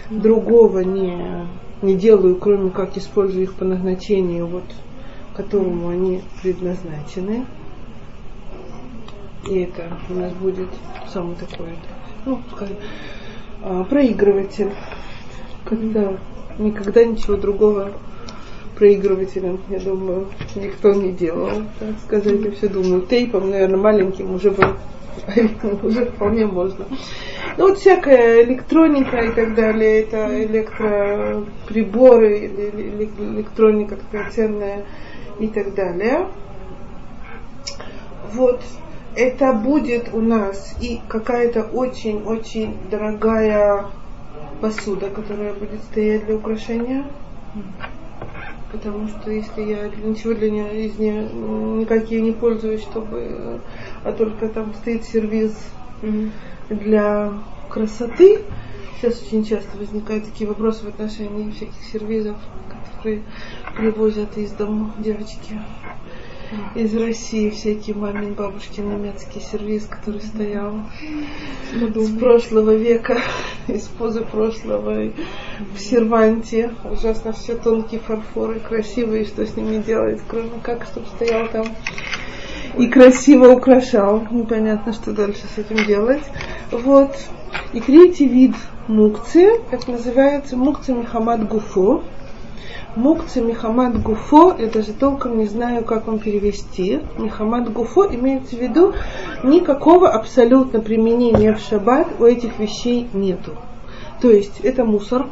другого не, не делаю, кроме как использую их по назначению, вот, которому они предназначены. И это у нас будет самый такой, ну, а, проигрыватель. Когда никогда ничего другого проигрывателем, я думаю, никто не делал, так сказать. Я все думаю, тейпом, наверное, маленьким уже был <laughs> уже вполне можно. Ну вот всякая электроника и так далее, это электроприборы, электроника такая ценная и так далее. Вот это будет у нас и какая-то очень-очень дорогая посуда, которая будет стоять для украшения. Потому что если я ничего для нее из нее никакие не пользуюсь, чтобы, а только там стоит сервис для красоты, сейчас очень часто возникают такие вопросы в отношении всяких сервизов, которые привозят из дома девочки из России всякий мамин, бабушкин немецкий сервис, который стоял с прошлого века, <laughs> из позы прошлого, в серванте. Ужасно все тонкие фарфоры, красивые, что с ними делать, кроме как, чтобы стоял там и красиво украшал. Непонятно, что дальше с этим делать. Вот. И третий вид мукции, как называется, мукция Мехамад Гуфо. Мукцы Мехамад Гуфо, я даже толком не знаю, как вам перевести. Мехамад Гуфо имеется в виду, никакого абсолютно применения в шаббат у этих вещей нету. То есть это мусор,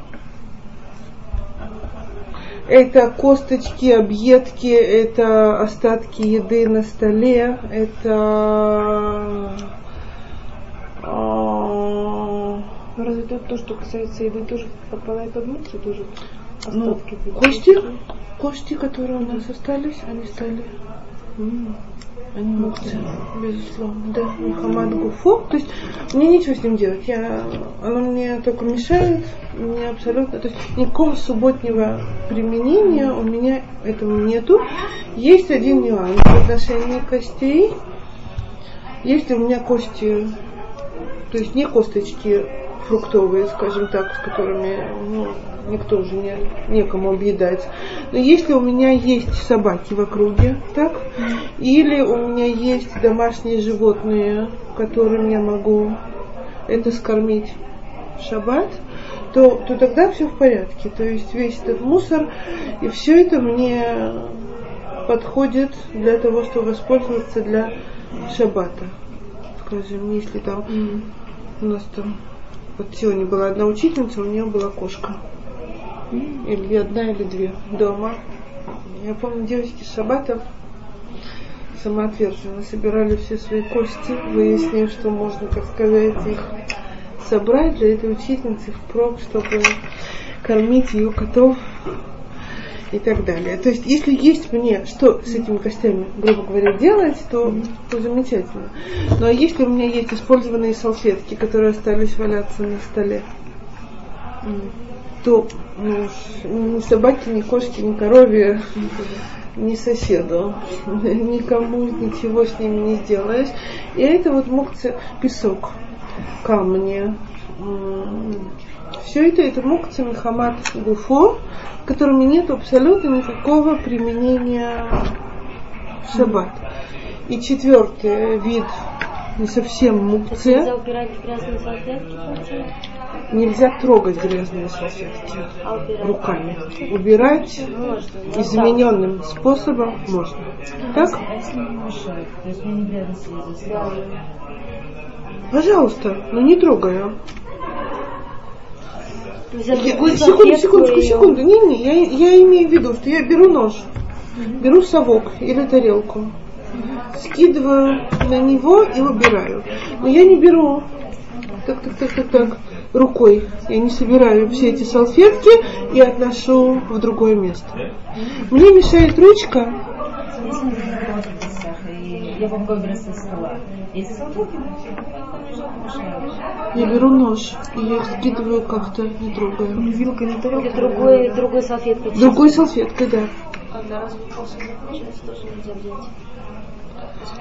это косточки, объедки, это остатки еды на столе, это а, Разве это то, что касается еды, тоже подпадает под муксу, тоже ну, кости, кости, которые у нас остались, они стали они мукцы, безусловно, да, Мухаммад Гуфо. То есть мне нечего с ним делать. Я, оно мне только мешает, мне абсолютно, то есть никакого субботнего применения у меня этому нету. Есть один нюанс в отношении костей. Если у меня кости, то есть не косточки фруктовые, скажем так, с которыми ну, никто уже не, некому объедать. Но если у меня есть собаки в округе, так, или у меня есть домашние животные, которым я могу это скормить в шаббат, то, то тогда все в порядке. То есть весь этот мусор и все это мне подходит для того, чтобы воспользоваться для шаббата. Скажем, если там у нас там вот сегодня была одна учительница, у нее была кошка. Или одна, или две дома. Я помню, девочки с шабатов самоотверженно собирали все свои кости, выяснив, что можно, как сказать, их собрать для этой учительницы впрок, чтобы кормить ее котов и так далее. То есть, если есть мне что с этими костями, грубо говоря, делать, то, то замечательно. Но ну, а если у меня есть использованные салфетки, которые остались валяться на столе, то ну, ни собаки, ни кошки, ни корове ни соседу, <laughs> никому ничего с ними не сделаешь. И это вот мукция песок, камни. Все это это мукция Мехамад Гуфо, которыми нет абсолютно никакого применения в шаббат. И четвертый вид не совсем мукция. Нельзя трогать грязные салфетки А руками. Убирать ну измененным способом можно. Так? А. Пожалуйста, но не трогая. Нельзя Я- секунду, секундочку, секунду. Не, не, я, я имею в виду, что я беру нож, беру совок или тарелку, скидываю на него и убираю. Но я не беру так, так, так, так, так, рукой. Я не собираю все эти салфетки и отношу в другое место. Мне мешает ручка. И я беру нож и я их скидываю как-то, не трогая. Вилкой на тарелку. Или другой, другой салфеткой. Другой салфеткой, да. тоже нельзя взять.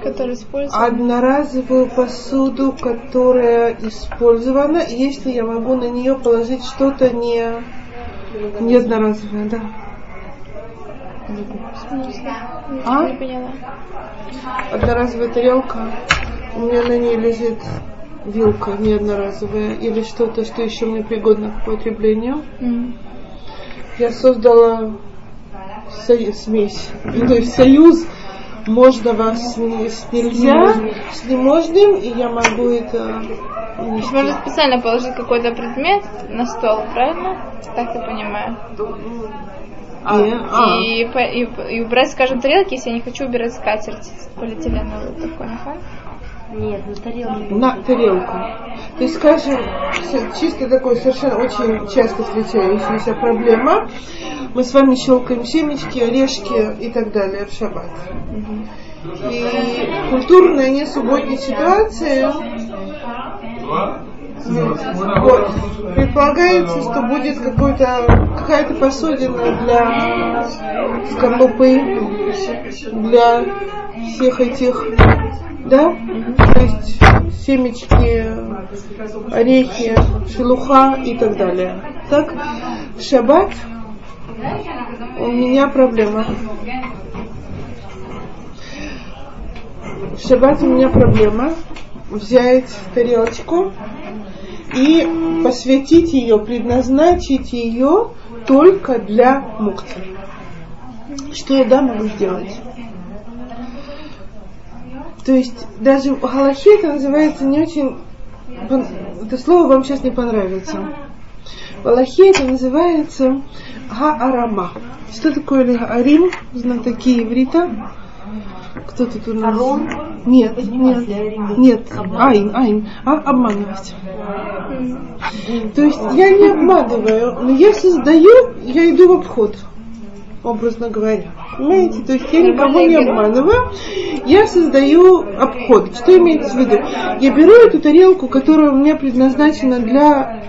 Который используется. Одноразовую посуду, которая использована, если я могу на нее положить что-то не, не одноразовое, да. А? Не поняла. Одноразовая тарелка, у меня на ней лежит вилка не одноразовая или что-то, что еще мне пригодно к употреблению. М. Я создала со- смесь, ну, то есть союз можного с, не- с нельзя, с неможным, и я могу это унести. Можно специально положить какой-то предмет на стол, правильно? Так я понимаю. А. И, по- и, и убрать, скажем, тарелки, если я не хочу убирать скатерть полиэтиленовую такой, нахон? Нет, на тарелке. на тарелку. То есть, скажем, чисто такой совершенно очень часто встречающаяся проблема. Мы с вами щелкаем семечки, орешки и так далее в шаббат. И культурная не субботняя ситуация вот. Предполагается, что будет какая-то посудина для скорлупы, для всех этих, да? То есть семечки, орехи, шелуха и так далее. Так, шаббат у меня проблема. В шаббат у меня проблема взять тарелочку и посвятить ее, предназначить ее только для мукти. Что я да могу сделать? То есть даже в Галахе это называется не очень... Это слово вам сейчас не понравится. В Галахе это называется Га-Арама. Что такое ли Арим? Знатоки иврита. Кто-то тут у нас... Нет, нет, нет, айн, айн, а, обманывать. То есть я не обманываю, но я создаю, я иду в обход, образно говоря. Понимаете? То есть я никого не обманываю, я создаю обход. Что имеется в виду? Я беру эту тарелку, которая у меня предназначена для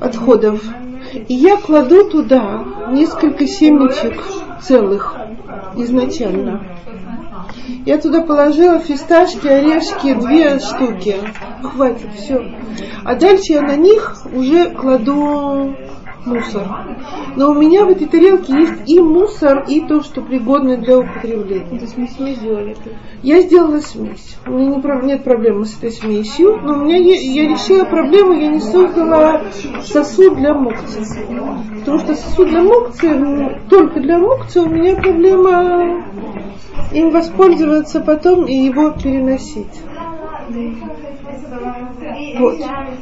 отходов, и я кладу туда несколько семечек целых изначально. Я туда положила фисташки, орешки, две штуки. Хватит, все. А дальше я на них уже кладу мусор. Но у меня в этой тарелке есть и мусор, и то, что пригодно для употребления. То есть мы смесь сделали. Я сделала смесь. У меня не нет проблемы с этой смесью, но у меня е- я решила проблему, я не создала сосуд для мукции. Потому что сосуд для мукции, м, только для мукции у меня проблема им воспользоваться потом и его переносить. Вот.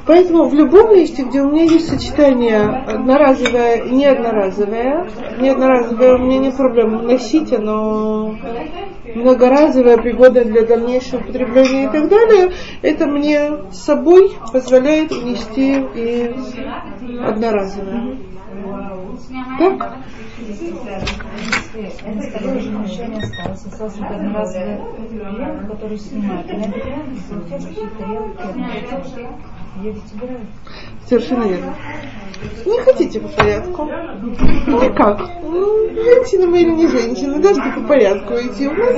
Поэтому в любом месте, где у меня есть сочетание одноразовое и неодноразовое, неодноразовое у меня нет проблем носить, оно многоразовое, пригодное для дальнейшего употребления и так далее, это мне с собой позволяет унести и одноразовое. Так? Уже ничего не осталось. Только одноразовая тарелка, которую снимают. И на этой тарелке салфетки, тарелки. Совершенно верно. Не хотите по порядку? Никак. Ну, женщины мы или не женщины, даже по порядку идти. У нас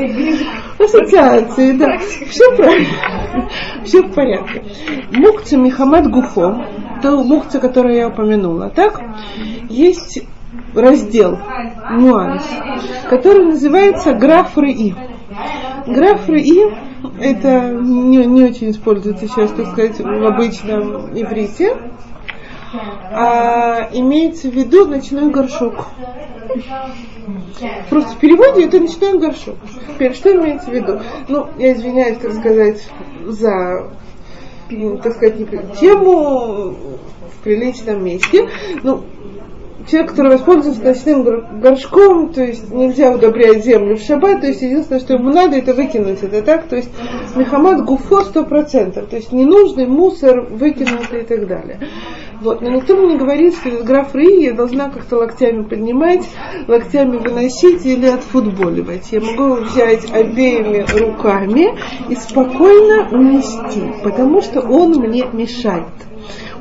ассоциации, да. Все правильно. Все в порядке. Мукца Михамад Гуфо, то мукца, которую я упомянула, так? Есть раздел, нюанс, который называется граф Рыи. Граф Рыи это не, не очень используется сейчас, так сказать, в обычном иврите. А имеется в виду ночной горшок. Просто в переводе это ночной горшок. Теперь, что имеется в виду? Ну, я извиняюсь, так сказать, за так сказать, тему в приличном месте. Ну, человек, который воспользуется ночным горшком, то есть нельзя удобрять землю в шаббат, то есть единственное, что ему надо, это выкинуть это так, то есть Мехамад Гуфо сто процентов, то есть ненужный мусор выкинутый и так далее. Вот. Но никто мне не говорит, что граф Рии я должна как-то локтями поднимать, локтями выносить или отфутболивать. Я могу взять обеими руками и спокойно унести, потому что он мне мешает.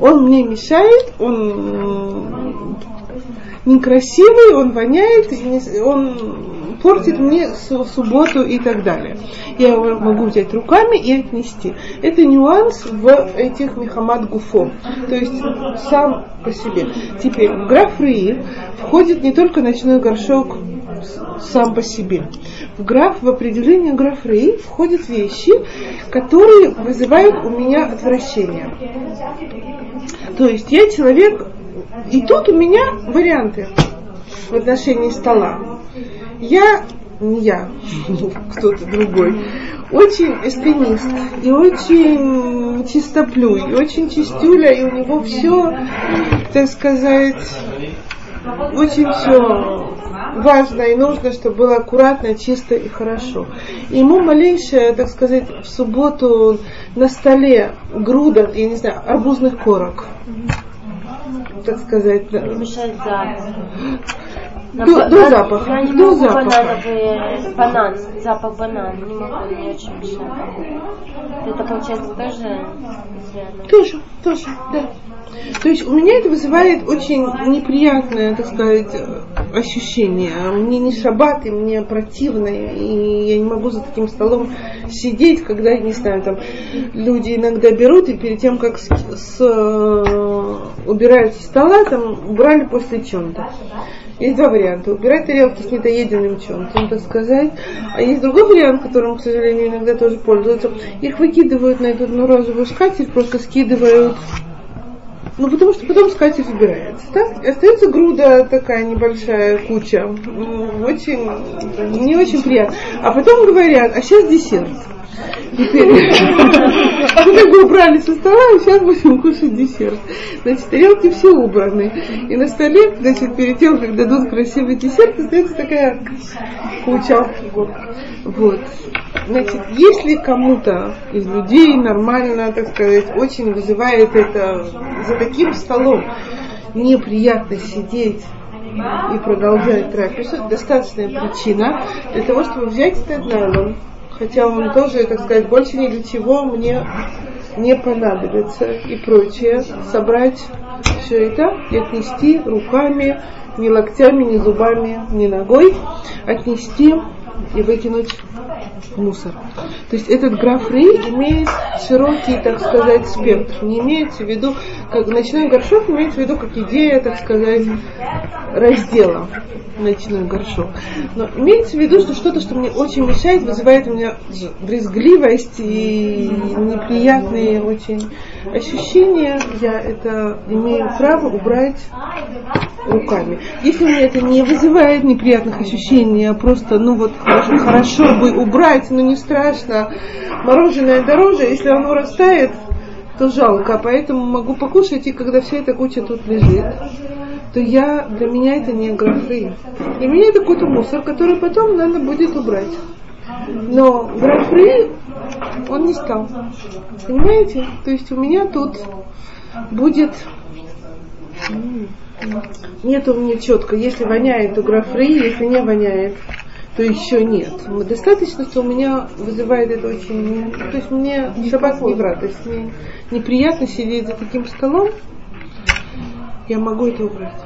Он мне мешает, он некрасивый, он воняет, он портит мне субботу и так далее. Я его могу взять руками и отнести. Это нюанс в этих мехамад гуфо, то есть сам по себе. Теперь в граф Рии входит не только ночной горшок сам по себе. В граф, в определение граф Рей входят вещи, которые вызывают у меня отвращение. То есть я человек, и тут у меня варианты в отношении стола. Я, не я, <laughs> кто-то другой, очень эстенист и очень чистоплюй, и очень чистюля, и у него все, так сказать, очень все важно и нужно, чтобы было аккуратно, чисто и хорошо. И ему малейшее, так сказать, в субботу на столе груда, я не знаю, арбузных корок, так сказать. Да. Мешает запах. До, до запаха. Я не до могу запаха. банановый банан, запах банана, не могу, мне очень мешает. Это получается тоже изрядно. Тоже, тоже, да. То есть у меня это вызывает очень неприятное, так сказать, ощущение. Мне не шаббат, и мне противно, и я не могу за таким столом сидеть, когда, не знаю, там люди иногда берут и перед тем, как с, с, э, убирают со стола, там убрали после чем-то. Есть два варианта. Убирать тарелки с недоеденным чем-то, так сказать. А есть другой вариант, которым, к сожалению, иногда тоже пользуются. Их выкидывают на эту одну розовую скатерть, просто скидывают ну, потому что потом скатерть убирается. Так? И остается груда такая небольшая куча. Очень, не очень приятно. А потом говорят, а сейчас десерт. Теперь мы убрали со стола, и сейчас будем кушать десерт. Значит, тарелки все убраны. И на столе, значит, перед тем, как дадут красивый десерт, остается такая куча. Вот. Значит, если кому-то из людей нормально, так сказать, очень вызывает это за таким столом неприятно сидеть и продолжать трапезу, достаточная причина для того, чтобы взять этот найлон, хотя он тоже, так сказать, больше ни для чего мне не понадобится и прочее, собрать все это и отнести руками, ни локтями, ни зубами, ни ногой, отнести и выкинуть мусор. То есть этот граф Рей имеет широкий, так сказать, спектр. Не имеется в виду, как ночной горшок имеется в виду как идея, так сказать, раздела ночной горшок. Но имеется в виду, что что-то, что мне очень мешает, вызывает у меня брезгливость и неприятные очень ощущения, я это имею право убрать руками. Если мне это не вызывает неприятных ощущений, а просто, ну вот, хорошо, хорошо бы убрать, но не страшно, мороженое дороже, если оно растает, то жалко, поэтому могу покушать, и когда вся эта куча тут лежит, то я, для меня это не графы. Для меня это какой-то мусор, который потом надо будет убрать. Но графы он не стал. Понимаете? То есть у меня тут будет нет у меня четко, если воняет, то графры, если не воняет, то еще нет. Достаточно, что у меня вызывает это очень... То есть мне шаббат не в радость. Мне неприятно сидеть за таким столом. Я могу это убрать.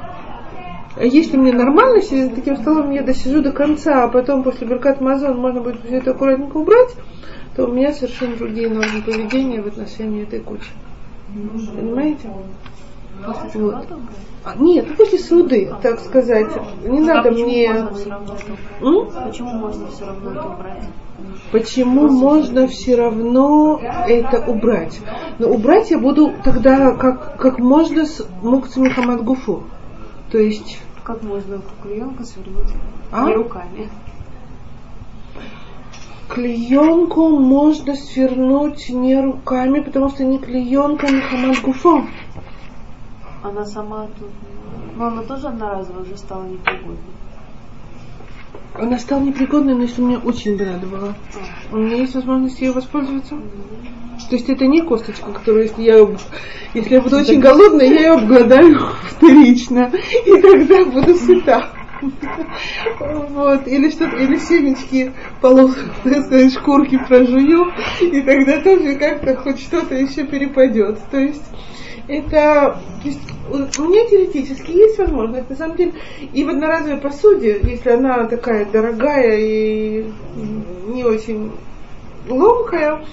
А если мне нормально сидеть за таким столом, я досижу до конца, а потом после Беркат Мазон можно будет все это аккуратненько убрать, то у меня совершенно другие нормы поведения в отношении этой кучи. Понимаете? Вот. А, нет, после суды, так сказать. Не надо а почему мне... Почему можно все равно это убрать? Почему можно все равно это убрать? Но убрать я буду тогда как, как можно с Мукци Мухаммад Гуфу. То есть, Как можно клеенку свернуть А? не руками? клеенку можно свернуть не руками, потому что не клеенка Мухаммад Гуфу. Она сама тут... Но она тоже одноразово уже стала непригодной. Она стала непригодной, но если мне очень бы надо было. У меня есть возможность ее воспользоваться. То есть это не косточка, которую, если я, если я буду очень голодная, я ее обгладаю вторично. И тогда буду сыта. Вот. Или что-то, или семечки полос, шкурки прожую, и тогда тоже как-то хоть что-то еще перепадет. То есть это то есть, у меня теоретически есть возможность, на самом деле, и в одноразовой посуде, если она такая дорогая и не очень ломкая,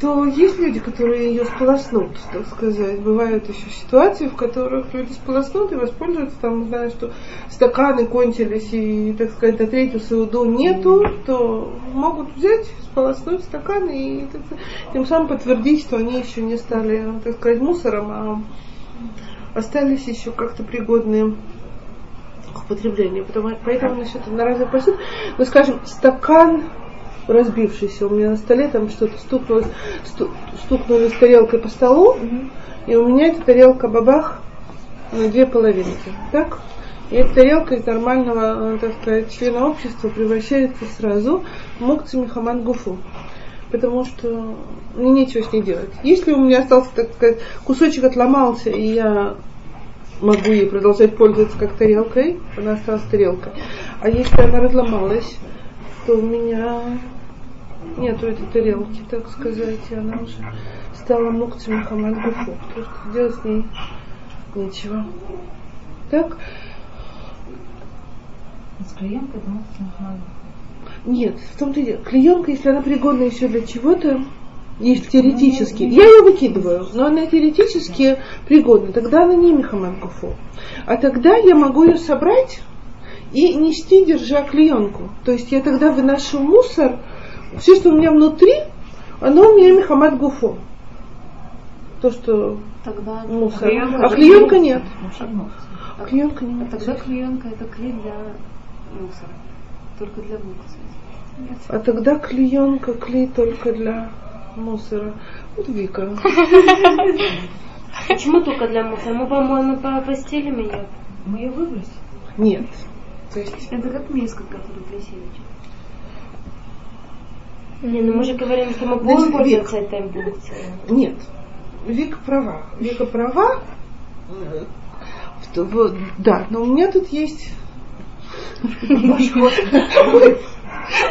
то есть люди, которые ее сполоснут, так сказать. Бывают еще ситуации, в которых люди сполоснут и воспользуются, там, зная, что стаканы кончились и, так сказать, на третью сауду нету, то могут взять, сполоснуть стаканы и так тем самым подтвердить, что они еще не стали, так сказать, мусором, а остались еще как-то пригодные к употреблению. Поэтому насчет одноразовой посуды, ну, скажем, стакан разбившийся у меня на столе, там что-то стукнулось, сту- стукнули с тарелкой по столу, и у меня эта тарелка бабах на две половинки. Так? И эта тарелка из нормального, э, так сказать, члена общества превращается сразу в мукци Мухаммад Гуфу. Потому что мне нечего с ней делать. Если у меня остался, так сказать, кусочек отломался, и я могу ей продолжать пользоваться как тарелкой, она осталась тарелкой. А если она разломалась, то у меня нету этой тарелки, так сказать, и она уже стала мукцей Мухаммад Гуфу. Потому что делать с ней нечего. Так? С клеенкой это мукция Мухаммада. Нет, в том-то и дело. Клеенка, если она пригодна еще для чего-то, если теоретически, я ее выкидываю, но она теоретически пригодна, тогда она не Мухаммад Гуфу. А тогда я могу ее собрать и нести, держа клеенку. То есть я тогда выношу мусор, все, что у меня внутри, оно у меня Мухаммад Гуфу. То, что Тогда мусор. клеенка- А клеенка нет. А клеенка не А тогда клеенка это клей для мусора. Только для мусора. А тогда клеенка, клей только для мусора. Вот Вика. Почему только для мусора? Мы, по-моему, по- постелим ее. Мы ее выбросим. Нет. То есть Это как миска, которую для семечек. Не, ну мы же говорим, что мы будем пользоваться этой мукцией. Нет. Вика права. Вика права. Э, да, но у меня тут есть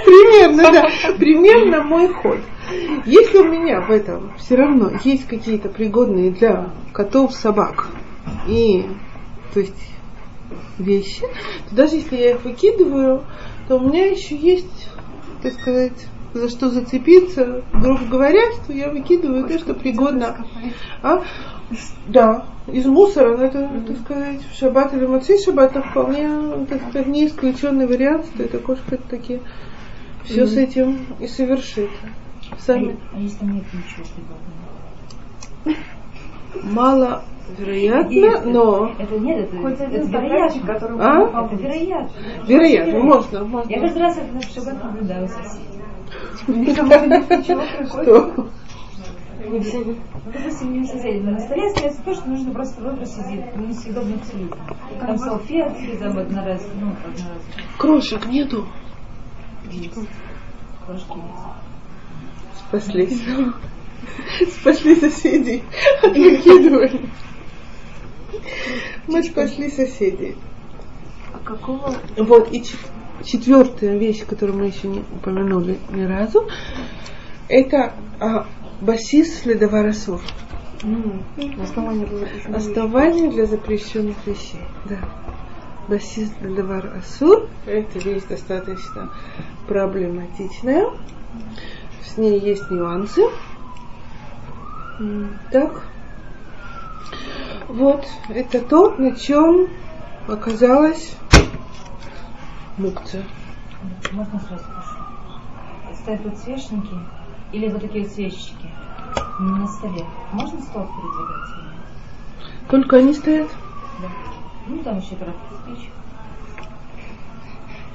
Примерно, да. Примерно мой ход. Если у меня в этом все равно есть какие-то пригодные для котов, собак и, то есть, вещи, то даже если я их выкидываю, то у меня еще есть, так сказать, за что зацепиться, грубо говоря, что я выкидываю то, что пригодно. А? Да, из мусора, но это, так сказать, в шаббат или маци шаббат, это вполне, так сказать, не исключенный вариант, что эта кошка таки все с этим и совершит. А, Сами а если там нет ничего пригодного? маловероятно, но Это нет, это, Хоть это один вероятно. который А? Это вероятно. вероятно, можно, Я можно. каждый раз это в шаббат наблюдаю соседей. Что? На столе остается то, что нужно просто выбросить и несъедобно к телевизору. Там салфетки, там одноразовые, ну. Крошек нету. Спаслись. Спасли соседей от выкидывания. Мы спасли соседей. А какого Вот, и четвертая вещь, которую мы еще не упомянули ни разу, это а, басис ледоварасур. Основание было запрещено. Основание для запрещенных вещей. Да. Басис ледовар асур. Это вещь достаточно проблематичная. С ней есть нюансы. Так. Вот, это то, на чем оказалась мукция. Можно сразу спрошу? Ставят подсвечники или вот такие свечечки на столе. Можно стол передвигать? Только они стоят. Да. Ну, там еще краткий спичек.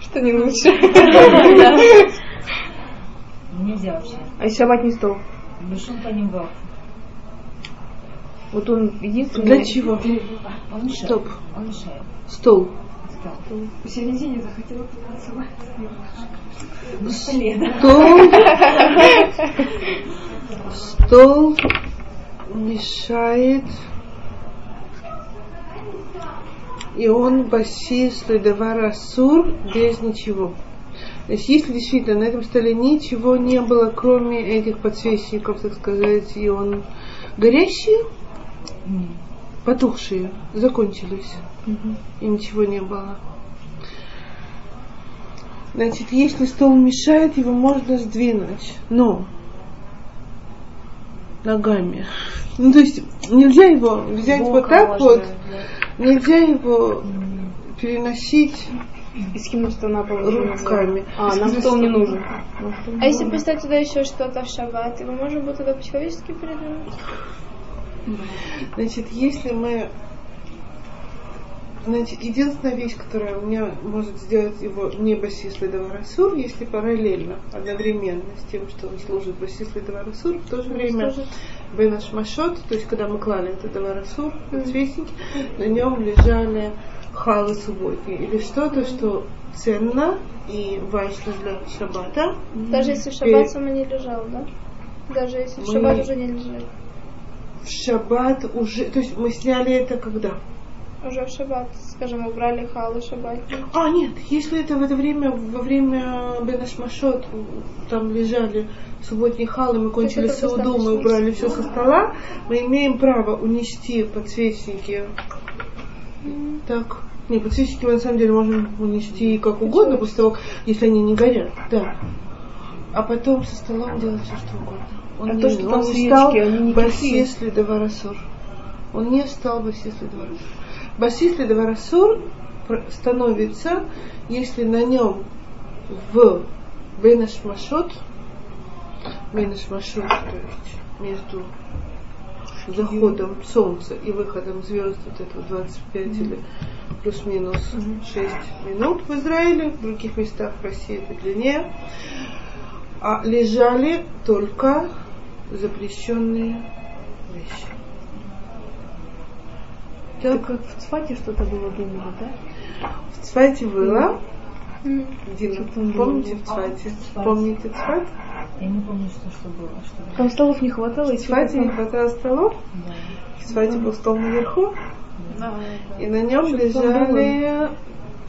Что не лучше. Нельзя вообще. А если шаббат не стол? Бешум по ним ваф. Вот он единственный. Для чего? Он мешает. Стоп. Он мешает. Стол. Стол. Посередине захотела танцевать. На столе, да? Стол. Стол мешает. И он басис ледовар асур без ничего. Значит, если действительно на этом столе ничего не было, кроме этих подсвечников, так сказать, и он горящий, М. потухшие, закончились. И ничего не было. Значит, если стол мешает, его можно сдвинуть. Но ногами. <laughs> Ну, то есть нельзя его взять вот так вот, нельзя его переносить И скинуть что на пол руками. А, нам стол не нужен. А если поставить туда еще что-то в шаббат, его можно будет туда по-человечески передвинуть? Значит, если мы... Значит, единственная вещь, которая у меня может сделать его не басис ледоварасур, если параллельно, одновременно с тем, что он служит басис ледоварасур, в то же время бенаш машот, то есть когда мы клали это даварасур, подсвечники, на нем лежали халы субботние или что-то, что ценно и важно для шаббата. Даже если в шаббат сама не лежал, да? Даже если в Мы- шаббат уже не лежит. В шаббат уже, то есть мы сняли это когда? Уже в шаббат, скажем, убрали халы шаббатные. А, нет, если это в это время, во время Бенашмашот, там лежали субботние халы, мы кончили сауду, мы убрали все со стола, мы имеем право унести подсвечники. Так. Не, подсвечники мы на самом деле можем унести как угодно после того, если они не горят. Да. А потом со столом делать все, что угодно. Он А не, то, что он там не свечки, стал они никакие. басис ледоварасур. Он не стал басис ледоварасур. Басис ледоварасур пр- становится, если на нем в то есть между заходом солнца и выходом звезд, вот это вот 25 или плюс-минус 6 минут в Израиле, в других местах в России это длиннее, а лежали только запрещенные вещи. Так, как в Цфате что-то было, думала, да? в Цвайте было. Дина, там помните в Цвайте? Цвайте. Помните Цват? Я не помню, что, что было. Что было. Там столов не хватало, и В Цвате не хватало столов, Да. в Цвате был стол наверху, Да. и на нем Что там лежали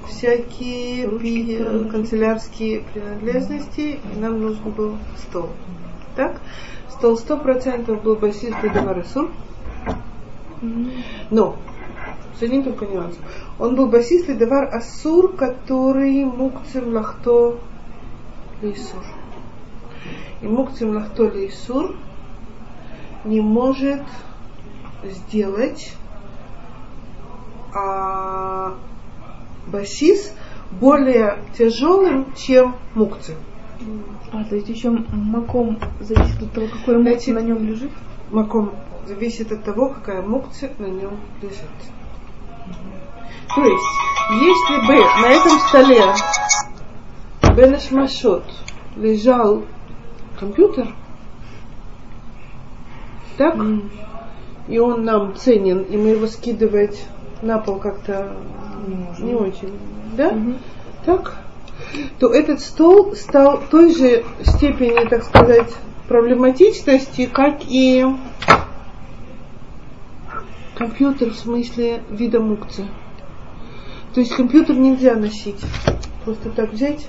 всякие Ручки, пи- канцелярские принадлежности, и нам нужен был стол. Так? Стол сто процентов был басист Ледоварасур, но с одним только нюансом. Он был басист Ледовар Асур, который мукцем лахто лейсур. И мукцем лахто лейсур не может сделать а, басис более тяжелым, чем мукцы. А, то есть еще маком зависит от того, какой мук Значит, на нем лежит? Маком зависит от того, какая мукция на нем лежит. То есть, если бы на этом столе Бенешмашот лежал компьютер, так, и он нам ценен, и мы его скидывать на пол как-то не очень, да? Так? То этот стол стал той же степени, так сказать, проблематичности, как и компьютер в смысле вида мукции. То есть компьютер нельзя носить. просто так взять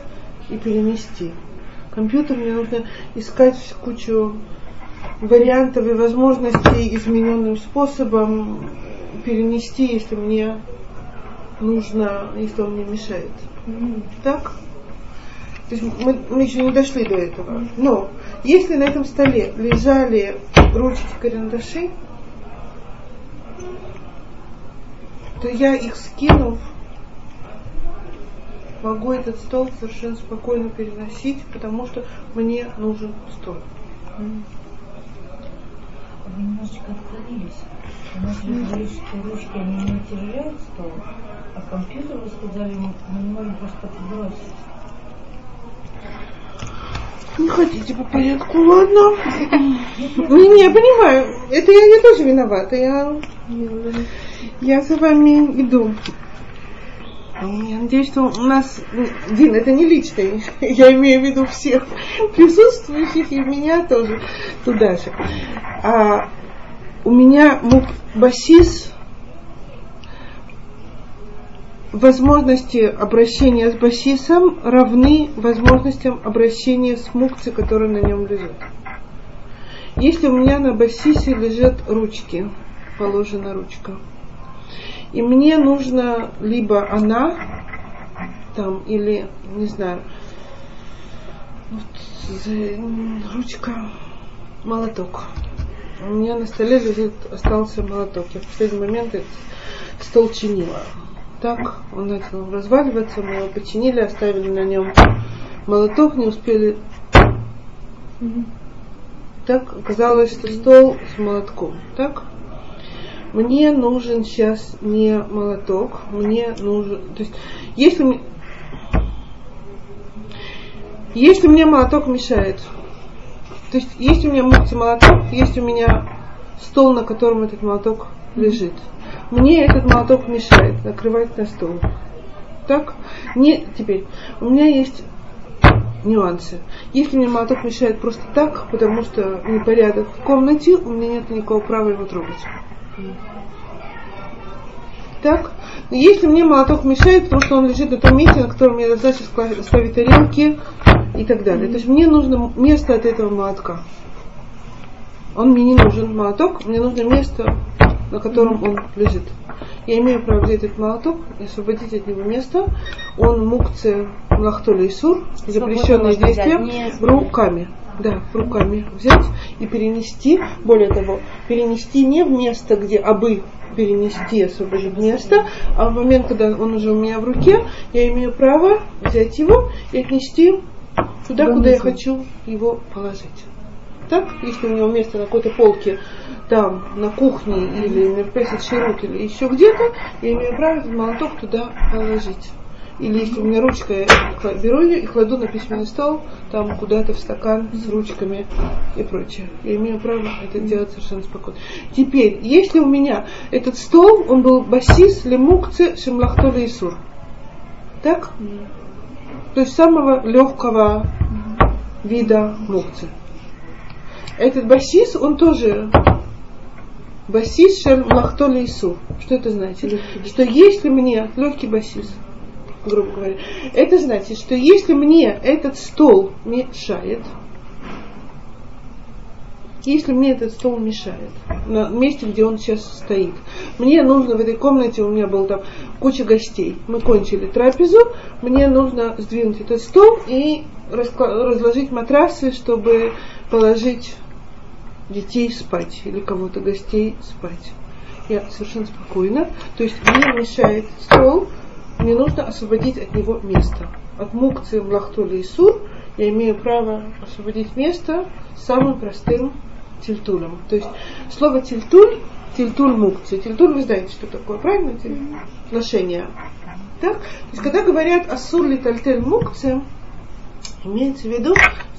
и перенести. Компьютер мне нужно искать кучу вариантов и возможностей измененным способом перенести, если мне нужно, если он мне мешает. Так? То есть мы, мы еще не дошли до этого. Но если на этом столе лежали ручки карандаши, то я их скинув, могу этот стол совершенно спокойно переносить, потому что мне нужен стол. Вы немножечко отклонились. У нас говорите, что ручки они не утяжеляют стол, а компьютер, вы сказали, мы не можем просто так бросить. Не хотите по порядку, ладно. Не, не, я понимаю. Это я, я тоже виновата. Я, я за вами иду. Я надеюсь, что у нас, Дин, это не личное, <laughs> я имею в виду всех присутствующих и меня тоже туда же. А у меня мук басис возможности обращения с басисом равны возможностям обращения с мукцией, которая на нем лежит. Если у меня на басисе лежат ручки, положена ручка, и мне нужно либо она, там, или, не знаю, вот, ручка, молоток. У меня на столе лежит, остался молоток. Я в последний момент этот стол чинила так, он начал разваливаться, мы его починили, оставили на нем молоток, не успели. Так, оказалось, что стол с молотком. Так? Мне нужен сейчас не молоток, мне нужен... То есть, если, если мне молоток мешает, то есть, есть у меня молоток, есть у меня стол, на котором этот молоток лежит. Мне этот молоток мешает накрывать на стол. Так? Не, теперь, у меня есть нюансы. Если мне молоток мешает просто так, потому что непорядок в комнате, у меня нет никакого права его трогать. Так? Если мне молоток мешает, потому что он лежит на том месте, на котором должна сейчас ставить тарелки и так далее. То есть мне нужно место от этого молотка. Он мне не нужен молоток, мне нужно место на котором он лежит. Я имею право взять этот молоток и освободить от него место. Он мукция млахтоли и сур, запрещенные действия, руками. Да, руками взять и перенести, более того, перенести не в место, где абы перенести, освободить место, а в момент, когда он уже у меня в руке, я имею право взять его и отнести туда, куда я хочу его положить. Так, если у него место на какой-то полке там, на кухне или мерпесит ширут или еще где-то, я имею право этот молоток туда положить. Или если у меня ручка, я беру ее и кладу на письменный стол, там куда-то в стакан с ручками и прочее. Я имею право это делать совершенно спокойно. Теперь, если у меня этот стол, он был басис лемукце шемлахтоли Исур. Так? То есть самого легкого вида мукцы. Этот басис, он тоже басис шель млахто лейсу. Что это значит? Что если мне легкий басис, грубо говоря, это значит, что если мне этот стол мешает, если мне этот стол мешает, на месте, где он сейчас стоит, мне нужно в этой комнате, у меня был там куча гостей, мы кончили трапезу, мне нужно сдвинуть этот стол и разложить матрасы, чтобы положить детей спать или кого-то гостей спать. Я совершенно спокойна. То есть мне мешает стол, мне нужно освободить от него место. От мукции млахтули и сур я имею право освободить место самым простым тильтулем. То есть слово тильтуль, тильтуль мукция. Тильтуль вы знаете, что такое, правильно? Отношения. Так? То есть когда говорят асур ли тальтель мукция, имеется в виду,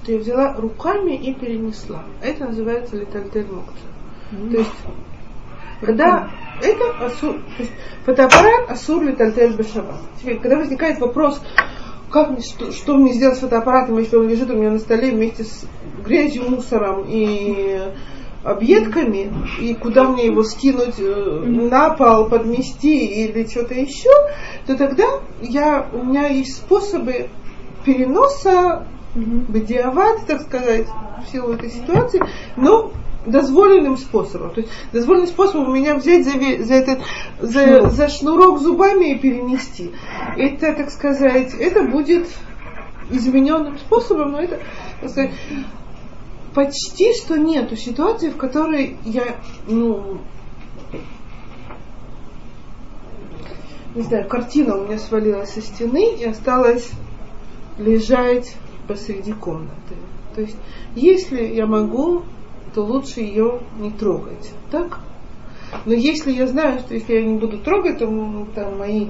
что я взяла руками и перенесла. Это называется литальтель. Mm-hmm. То есть, когда это асур, то есть фотоаппарат асур литальтель бешабат. Теперь, когда возникает вопрос, как мне, что, что мне сделать с фотоаппаратом, если он лежит у меня на столе вместе с грязью, мусором и объедками, и куда мне его скинуть э, на пол, подмести или что-то еще, то тогда я, у меня есть способы переноса, бедиават, так сказать, в силу этой ситуации, но дозволенным способом. То есть дозволенным способом меня взять за, за, этот, за, за шнурок зубами и перенести. Это, так сказать, это будет измененным способом, но это, так сказать, почти что нету ситуации, в которой я, ну, не знаю, картина у меня свалилась со стены и осталась лежать посреди комнаты. То есть, если я могу, то лучше ее не трогать. Так? Но если я знаю, что если я не буду трогать, то там мои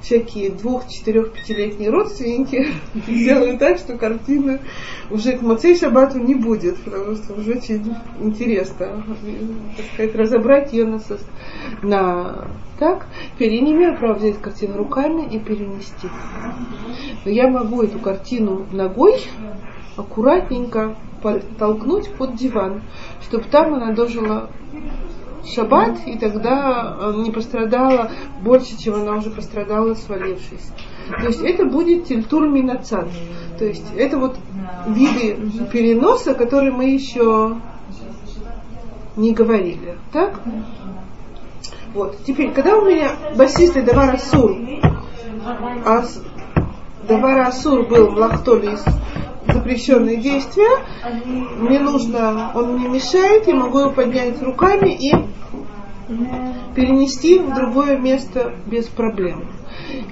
всякие двух, четырех, пятилетние родственники <laughs> сделают так, что картина уже к Мацей Шабату не будет, потому что уже очень интересно, так сказать, разобрать ее на, на так. Теперь я не имею права взять картину руками и перенести. Но я могу эту картину ногой аккуратненько подтолкнуть под диван, чтобы там она дожила шаббат, и тогда э, не пострадала больше, чем она уже пострадала, свалившись. То есть это будет тильтур минацан. То есть это вот виды переноса, которые мы еще не говорили. Так? Вот. Теперь, когда у меня басист и Давар Асур, а с- Давар Асур был в Лахтолис запрещенные действия, мне нужно, он мне мешает, я могу его поднять руками и перенести в другое место без проблем.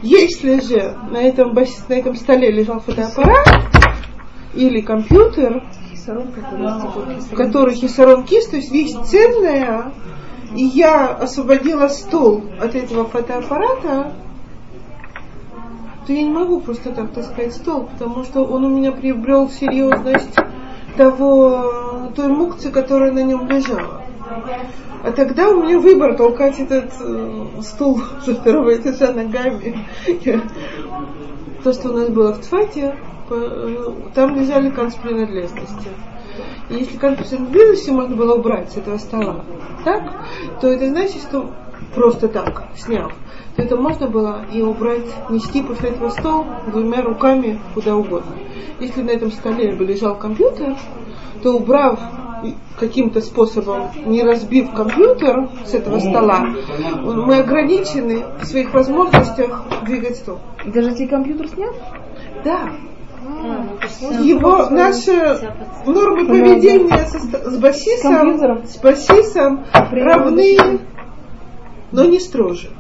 Если же на этом, на этом столе лежал фотоаппарат или компьютер, который хисарон кис, то есть вещь ценная, и я освободила стол от этого фотоаппарата, то я не могу просто так таскать стол, потому что он у меня приобрел серьезность того, той мукции, которая на нем лежала. А тогда у меня выбор толкать этот э, стул <laughs> со второго этажа ногами. Я- То, что у нас было в Цфате, по- э, там лежали канцпринадлежности. И если канцпринадлежности можно было убрать с этого стола, так, то это значит, что просто так, сняв, то это можно было и убрать, нести после этого стол двумя руками куда угодно. Если на этом столе бы лежал компьютер, то убрав каким-то способом, не разбив компьютер с этого стола, мы ограничены в своих возможностях двигать стол. И даже если компьютер снят? Да, А, ну, его наши нормы поведения со- с басисом, с басисом равны, но не строже,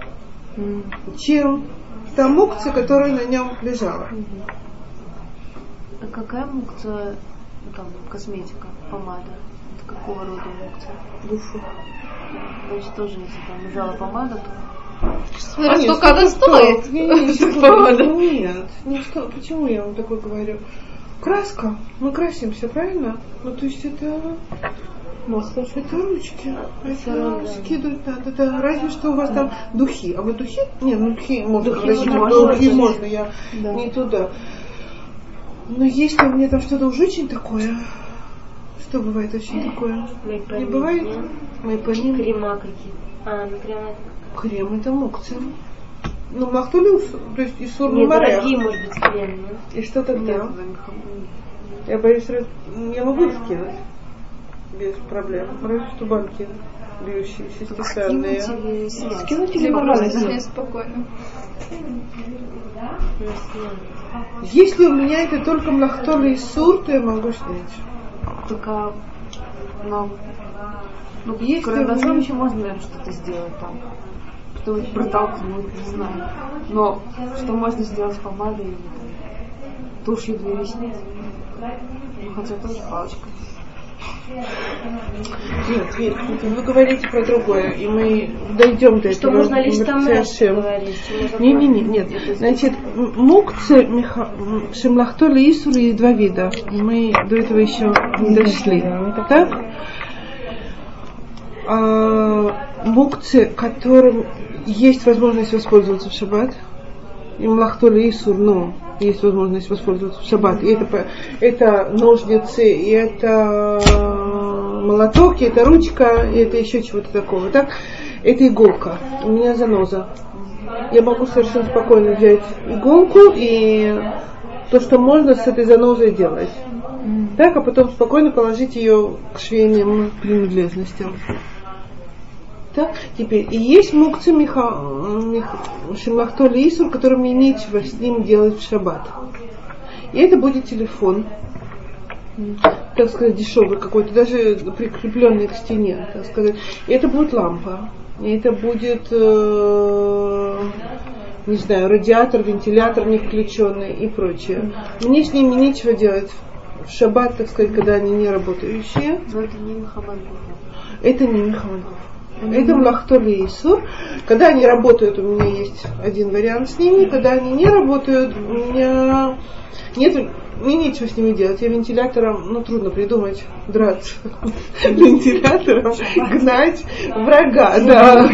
чем та мукция, которая на нем лежала. А какая мукция, ну, там, косметика, помада? Это какого рода мукция? Душу. Значит, тоже, если там лежала помада, то Смотря А, <laughs> нет, сколько она стоит. Не, не, не, эта секунду. помада. Нет, не что, почему я вам такое говорю? Краска. Мы красимся, правильно? Ну, то есть это, это ручки. Это скидывать надо. Это разве что у вас там духи. А вы духи? Не, ну духи можно. Духи красить, можно, духи да. можно, я не туда. Но если у меня там что-то уж очень такое, что бывает очень такое? Не бывает? нет? Ним Крема какие-то. А, ну крема. крем это мукция. Ну, махтулюс, то есть и сурный Не, морех. дорогие, может быть, крем, нет? И что тогда? нет, Я боюсь, я могу их скинуть без проблем. Разве что банки бьющиеся, стеклянные. скинуть или снять? спокойно. Если у меня это только млахтоли и сур, то я могу снять. Только, ну, ну, Если карандашом вы- еще можно, наверное, что-то сделать там. Что-нибудь протолкнуть, не знаю. Но что можно сделать с помадой или тушью для ресниц? Ну, хотя тоже палочка. Нет, нет, вы говорите про другое, и мы дойдем до Что этого. можно лишь там говорить. что Не, не, не, нет. Значит, мукцы шемлахтоли и исур есть два вида. Мы до этого еще не дошли. Так? А, мукцы, которым есть возможность воспользоваться в шаббат, и млахтоли и исур, ну, есть возможность воспользоваться в шаббат. И это, это ножницы, и это молоток, и это ручка, и это еще чего-то такого. Так, это иголка. У меня заноза. Я могу совершенно спокойно взять иголку и то, что можно с этой занозой делать. Так, а потом спокойно положить ее к швейным принадлежностям. Так, теперь, и есть мукцы Миха, Миха, Шимахтоли Исур, нечего с ним делать в шаббат. И это будет телефон, так сказать, дешевый какой-то, даже прикрепленный к стене, так сказать. И это будет лампа. И это будет, э, не знаю, радиатор, вентилятор не включенный и прочее. Мне с ними нечего делать в шаббат, так сказать, когда они не работающие. Но это не Мухаммад. Это не Михамадов. Это Млахтоли Исур. Когда они работают, у меня есть один вариант с ними. Когда они не работают, у меня нет, мне нечего с ними делать. Я вентилятором, ну трудно придумать, драться. <laughs> Вентилятором гнать врага, да.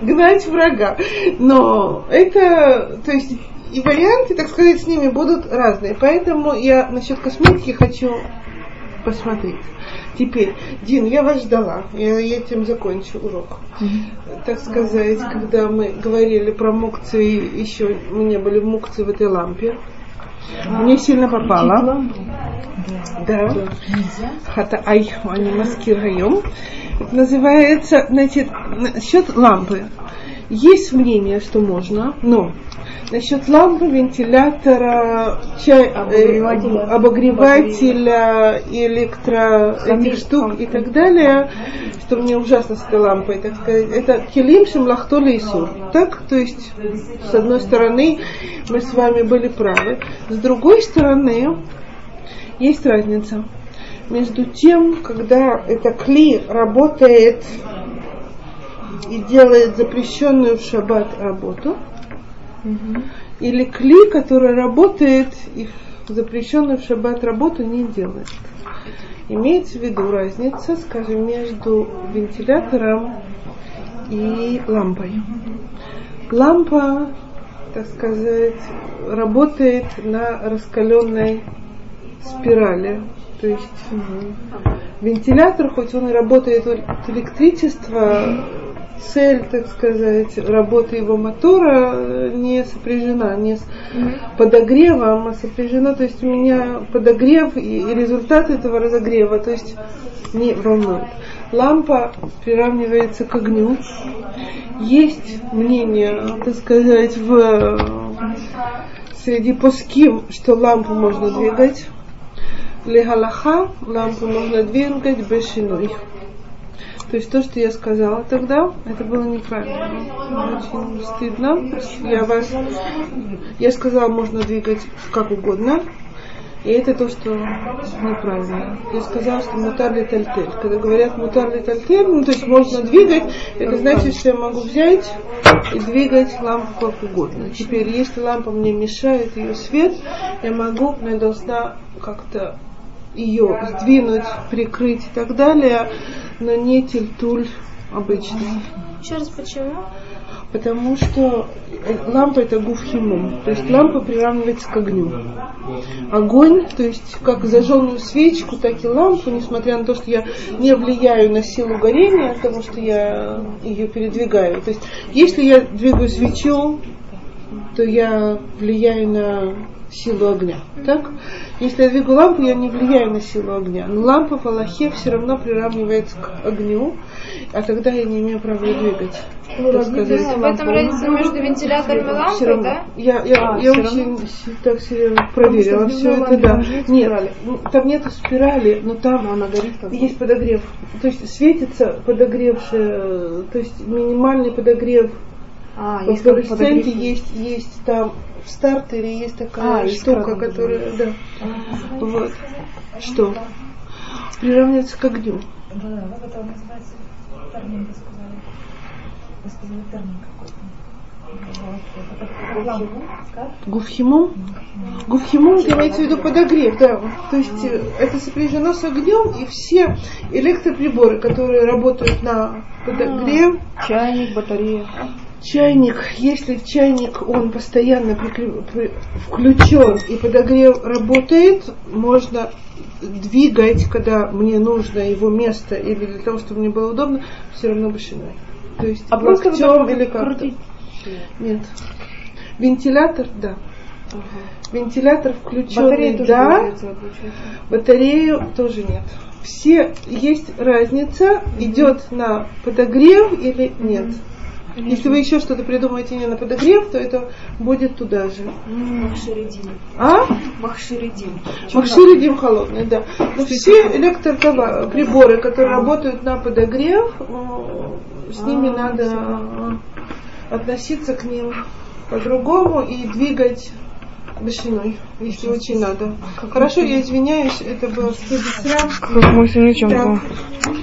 Гнать врага. Но это, то есть, и варианты, так сказать, с ними будут разные. Поэтому я насчет косметики хочу посмотреть. Теперь, Дин, я вас ждала. Я этим закончу урок. Так сказать, когда мы говорили про мукции, еще мы не были в мукции в этой лампе. Мне сильно попало. Да. Хата ай, они маскираем. Это называется, значит, насчет лампы. Есть мнение, что можно, но насчет лампы, вентилятора, чай, Обогревателя. э, обогревателя, электро этих штук и так далее, что мне ужасно с этой лампой, так сказать, это келим шемлахтоли Исур. Так, то есть, с одной стороны, мы с вами были правы, с другой стороны, есть разница между тем, когда это кли работает и делает запрещенную в шаббат работу, или кли, который работает и запрещенную в шаббат работу не делает. Имеется в виду разница, скажем, между вентилятором и лампой. Лампа, так сказать, работает на раскаленной спирали. То есть вентилятор, хоть он и работает от электричества, цель, так сказать, работы его мотора э, не сопряжена, не с подогревом, а сопряжена, то есть у меня подогрев и, и результат этого разогрева, то есть не волнует. Лампа приравнивается к огню. Есть мнение, так сказать, в, среди пуским, что лампу можно двигать. Легалаха лампу можно двигать без шиной. То есть то, что я сказала тогда, это было неправильно. Очень стыдно. Я вас, я сказала, можно двигать как угодно. И это то, что неправильно. Я сказала, что мутар ли тальтель. Когда говорят мутар ли тальтель, ну то есть можно двигать, это значит, что я могу взять и двигать лампу как угодно. Теперь, если лампа мне мешает ее свет, я могу, но я должна как-то ее сдвинуть, прикрыть и так далее, но не тельтуль обычный. Еще раз, почему? Потому что э, лампа это гуфхимум, то есть лампа приравнивается к огню. Огонь, то есть как зажженную свечку, так и лампу, несмотря на то, что я не влияю на силу горения, потому что я ее передвигаю. То есть если я двигаю свечу, то я влияю на силу огня. Так? Если я двигаю лампу, я не влияю на силу огня. Но лампа в Аллахе все равно приравнивается к огню, а тогда я не имею права ее двигать. так сказать. В этом разница между вентилятором и лампой, равно. да? Я, я, А, я очень с- так серьезно проверила все это, да. Нет, спирали? ну, там нету спирали, но там она горит как есть подогрев. То есть светится подогревший, то есть минимальный подогрев. А, В флуоресценте есть, есть там в стартере есть такая А, штука, которая, да. Вот. Что? Приравнивается к огню. Да, да, как это называется? Термин вы сказали. Вы сказали термин какой-то. Вот? Гуфхимум? Гуфхимум, это имеется в виду подогрев, да. То есть э, это сопряжено с огнем, и все электроприборы, которые работают на подогрев, Чайник, батарея. Чайник, если чайник он постоянно включен и подогрев работает, можно двигать, когда мне нужно его место или для того, чтобы мне было удобно, все равно башиной. То есть А просто вот или как-то. крутить. Нет. Вентилятор, да. Вентилятор включенный, Батарея да. Батарею тоже нет. Все есть разница, идет на подогрев или нет. Если вы еще что-то придумаете не на подогрев, то это будет туда же. Махширидин. А? Махширидин. Махширидим холодный, да. Но все электроприборы, которые работают на подогрев, э, с ними надо э, относиться к ним по-другому и двигать бешеной, если очень надо. Хорошо, я извиняюсь, это было раз. Как мы Так.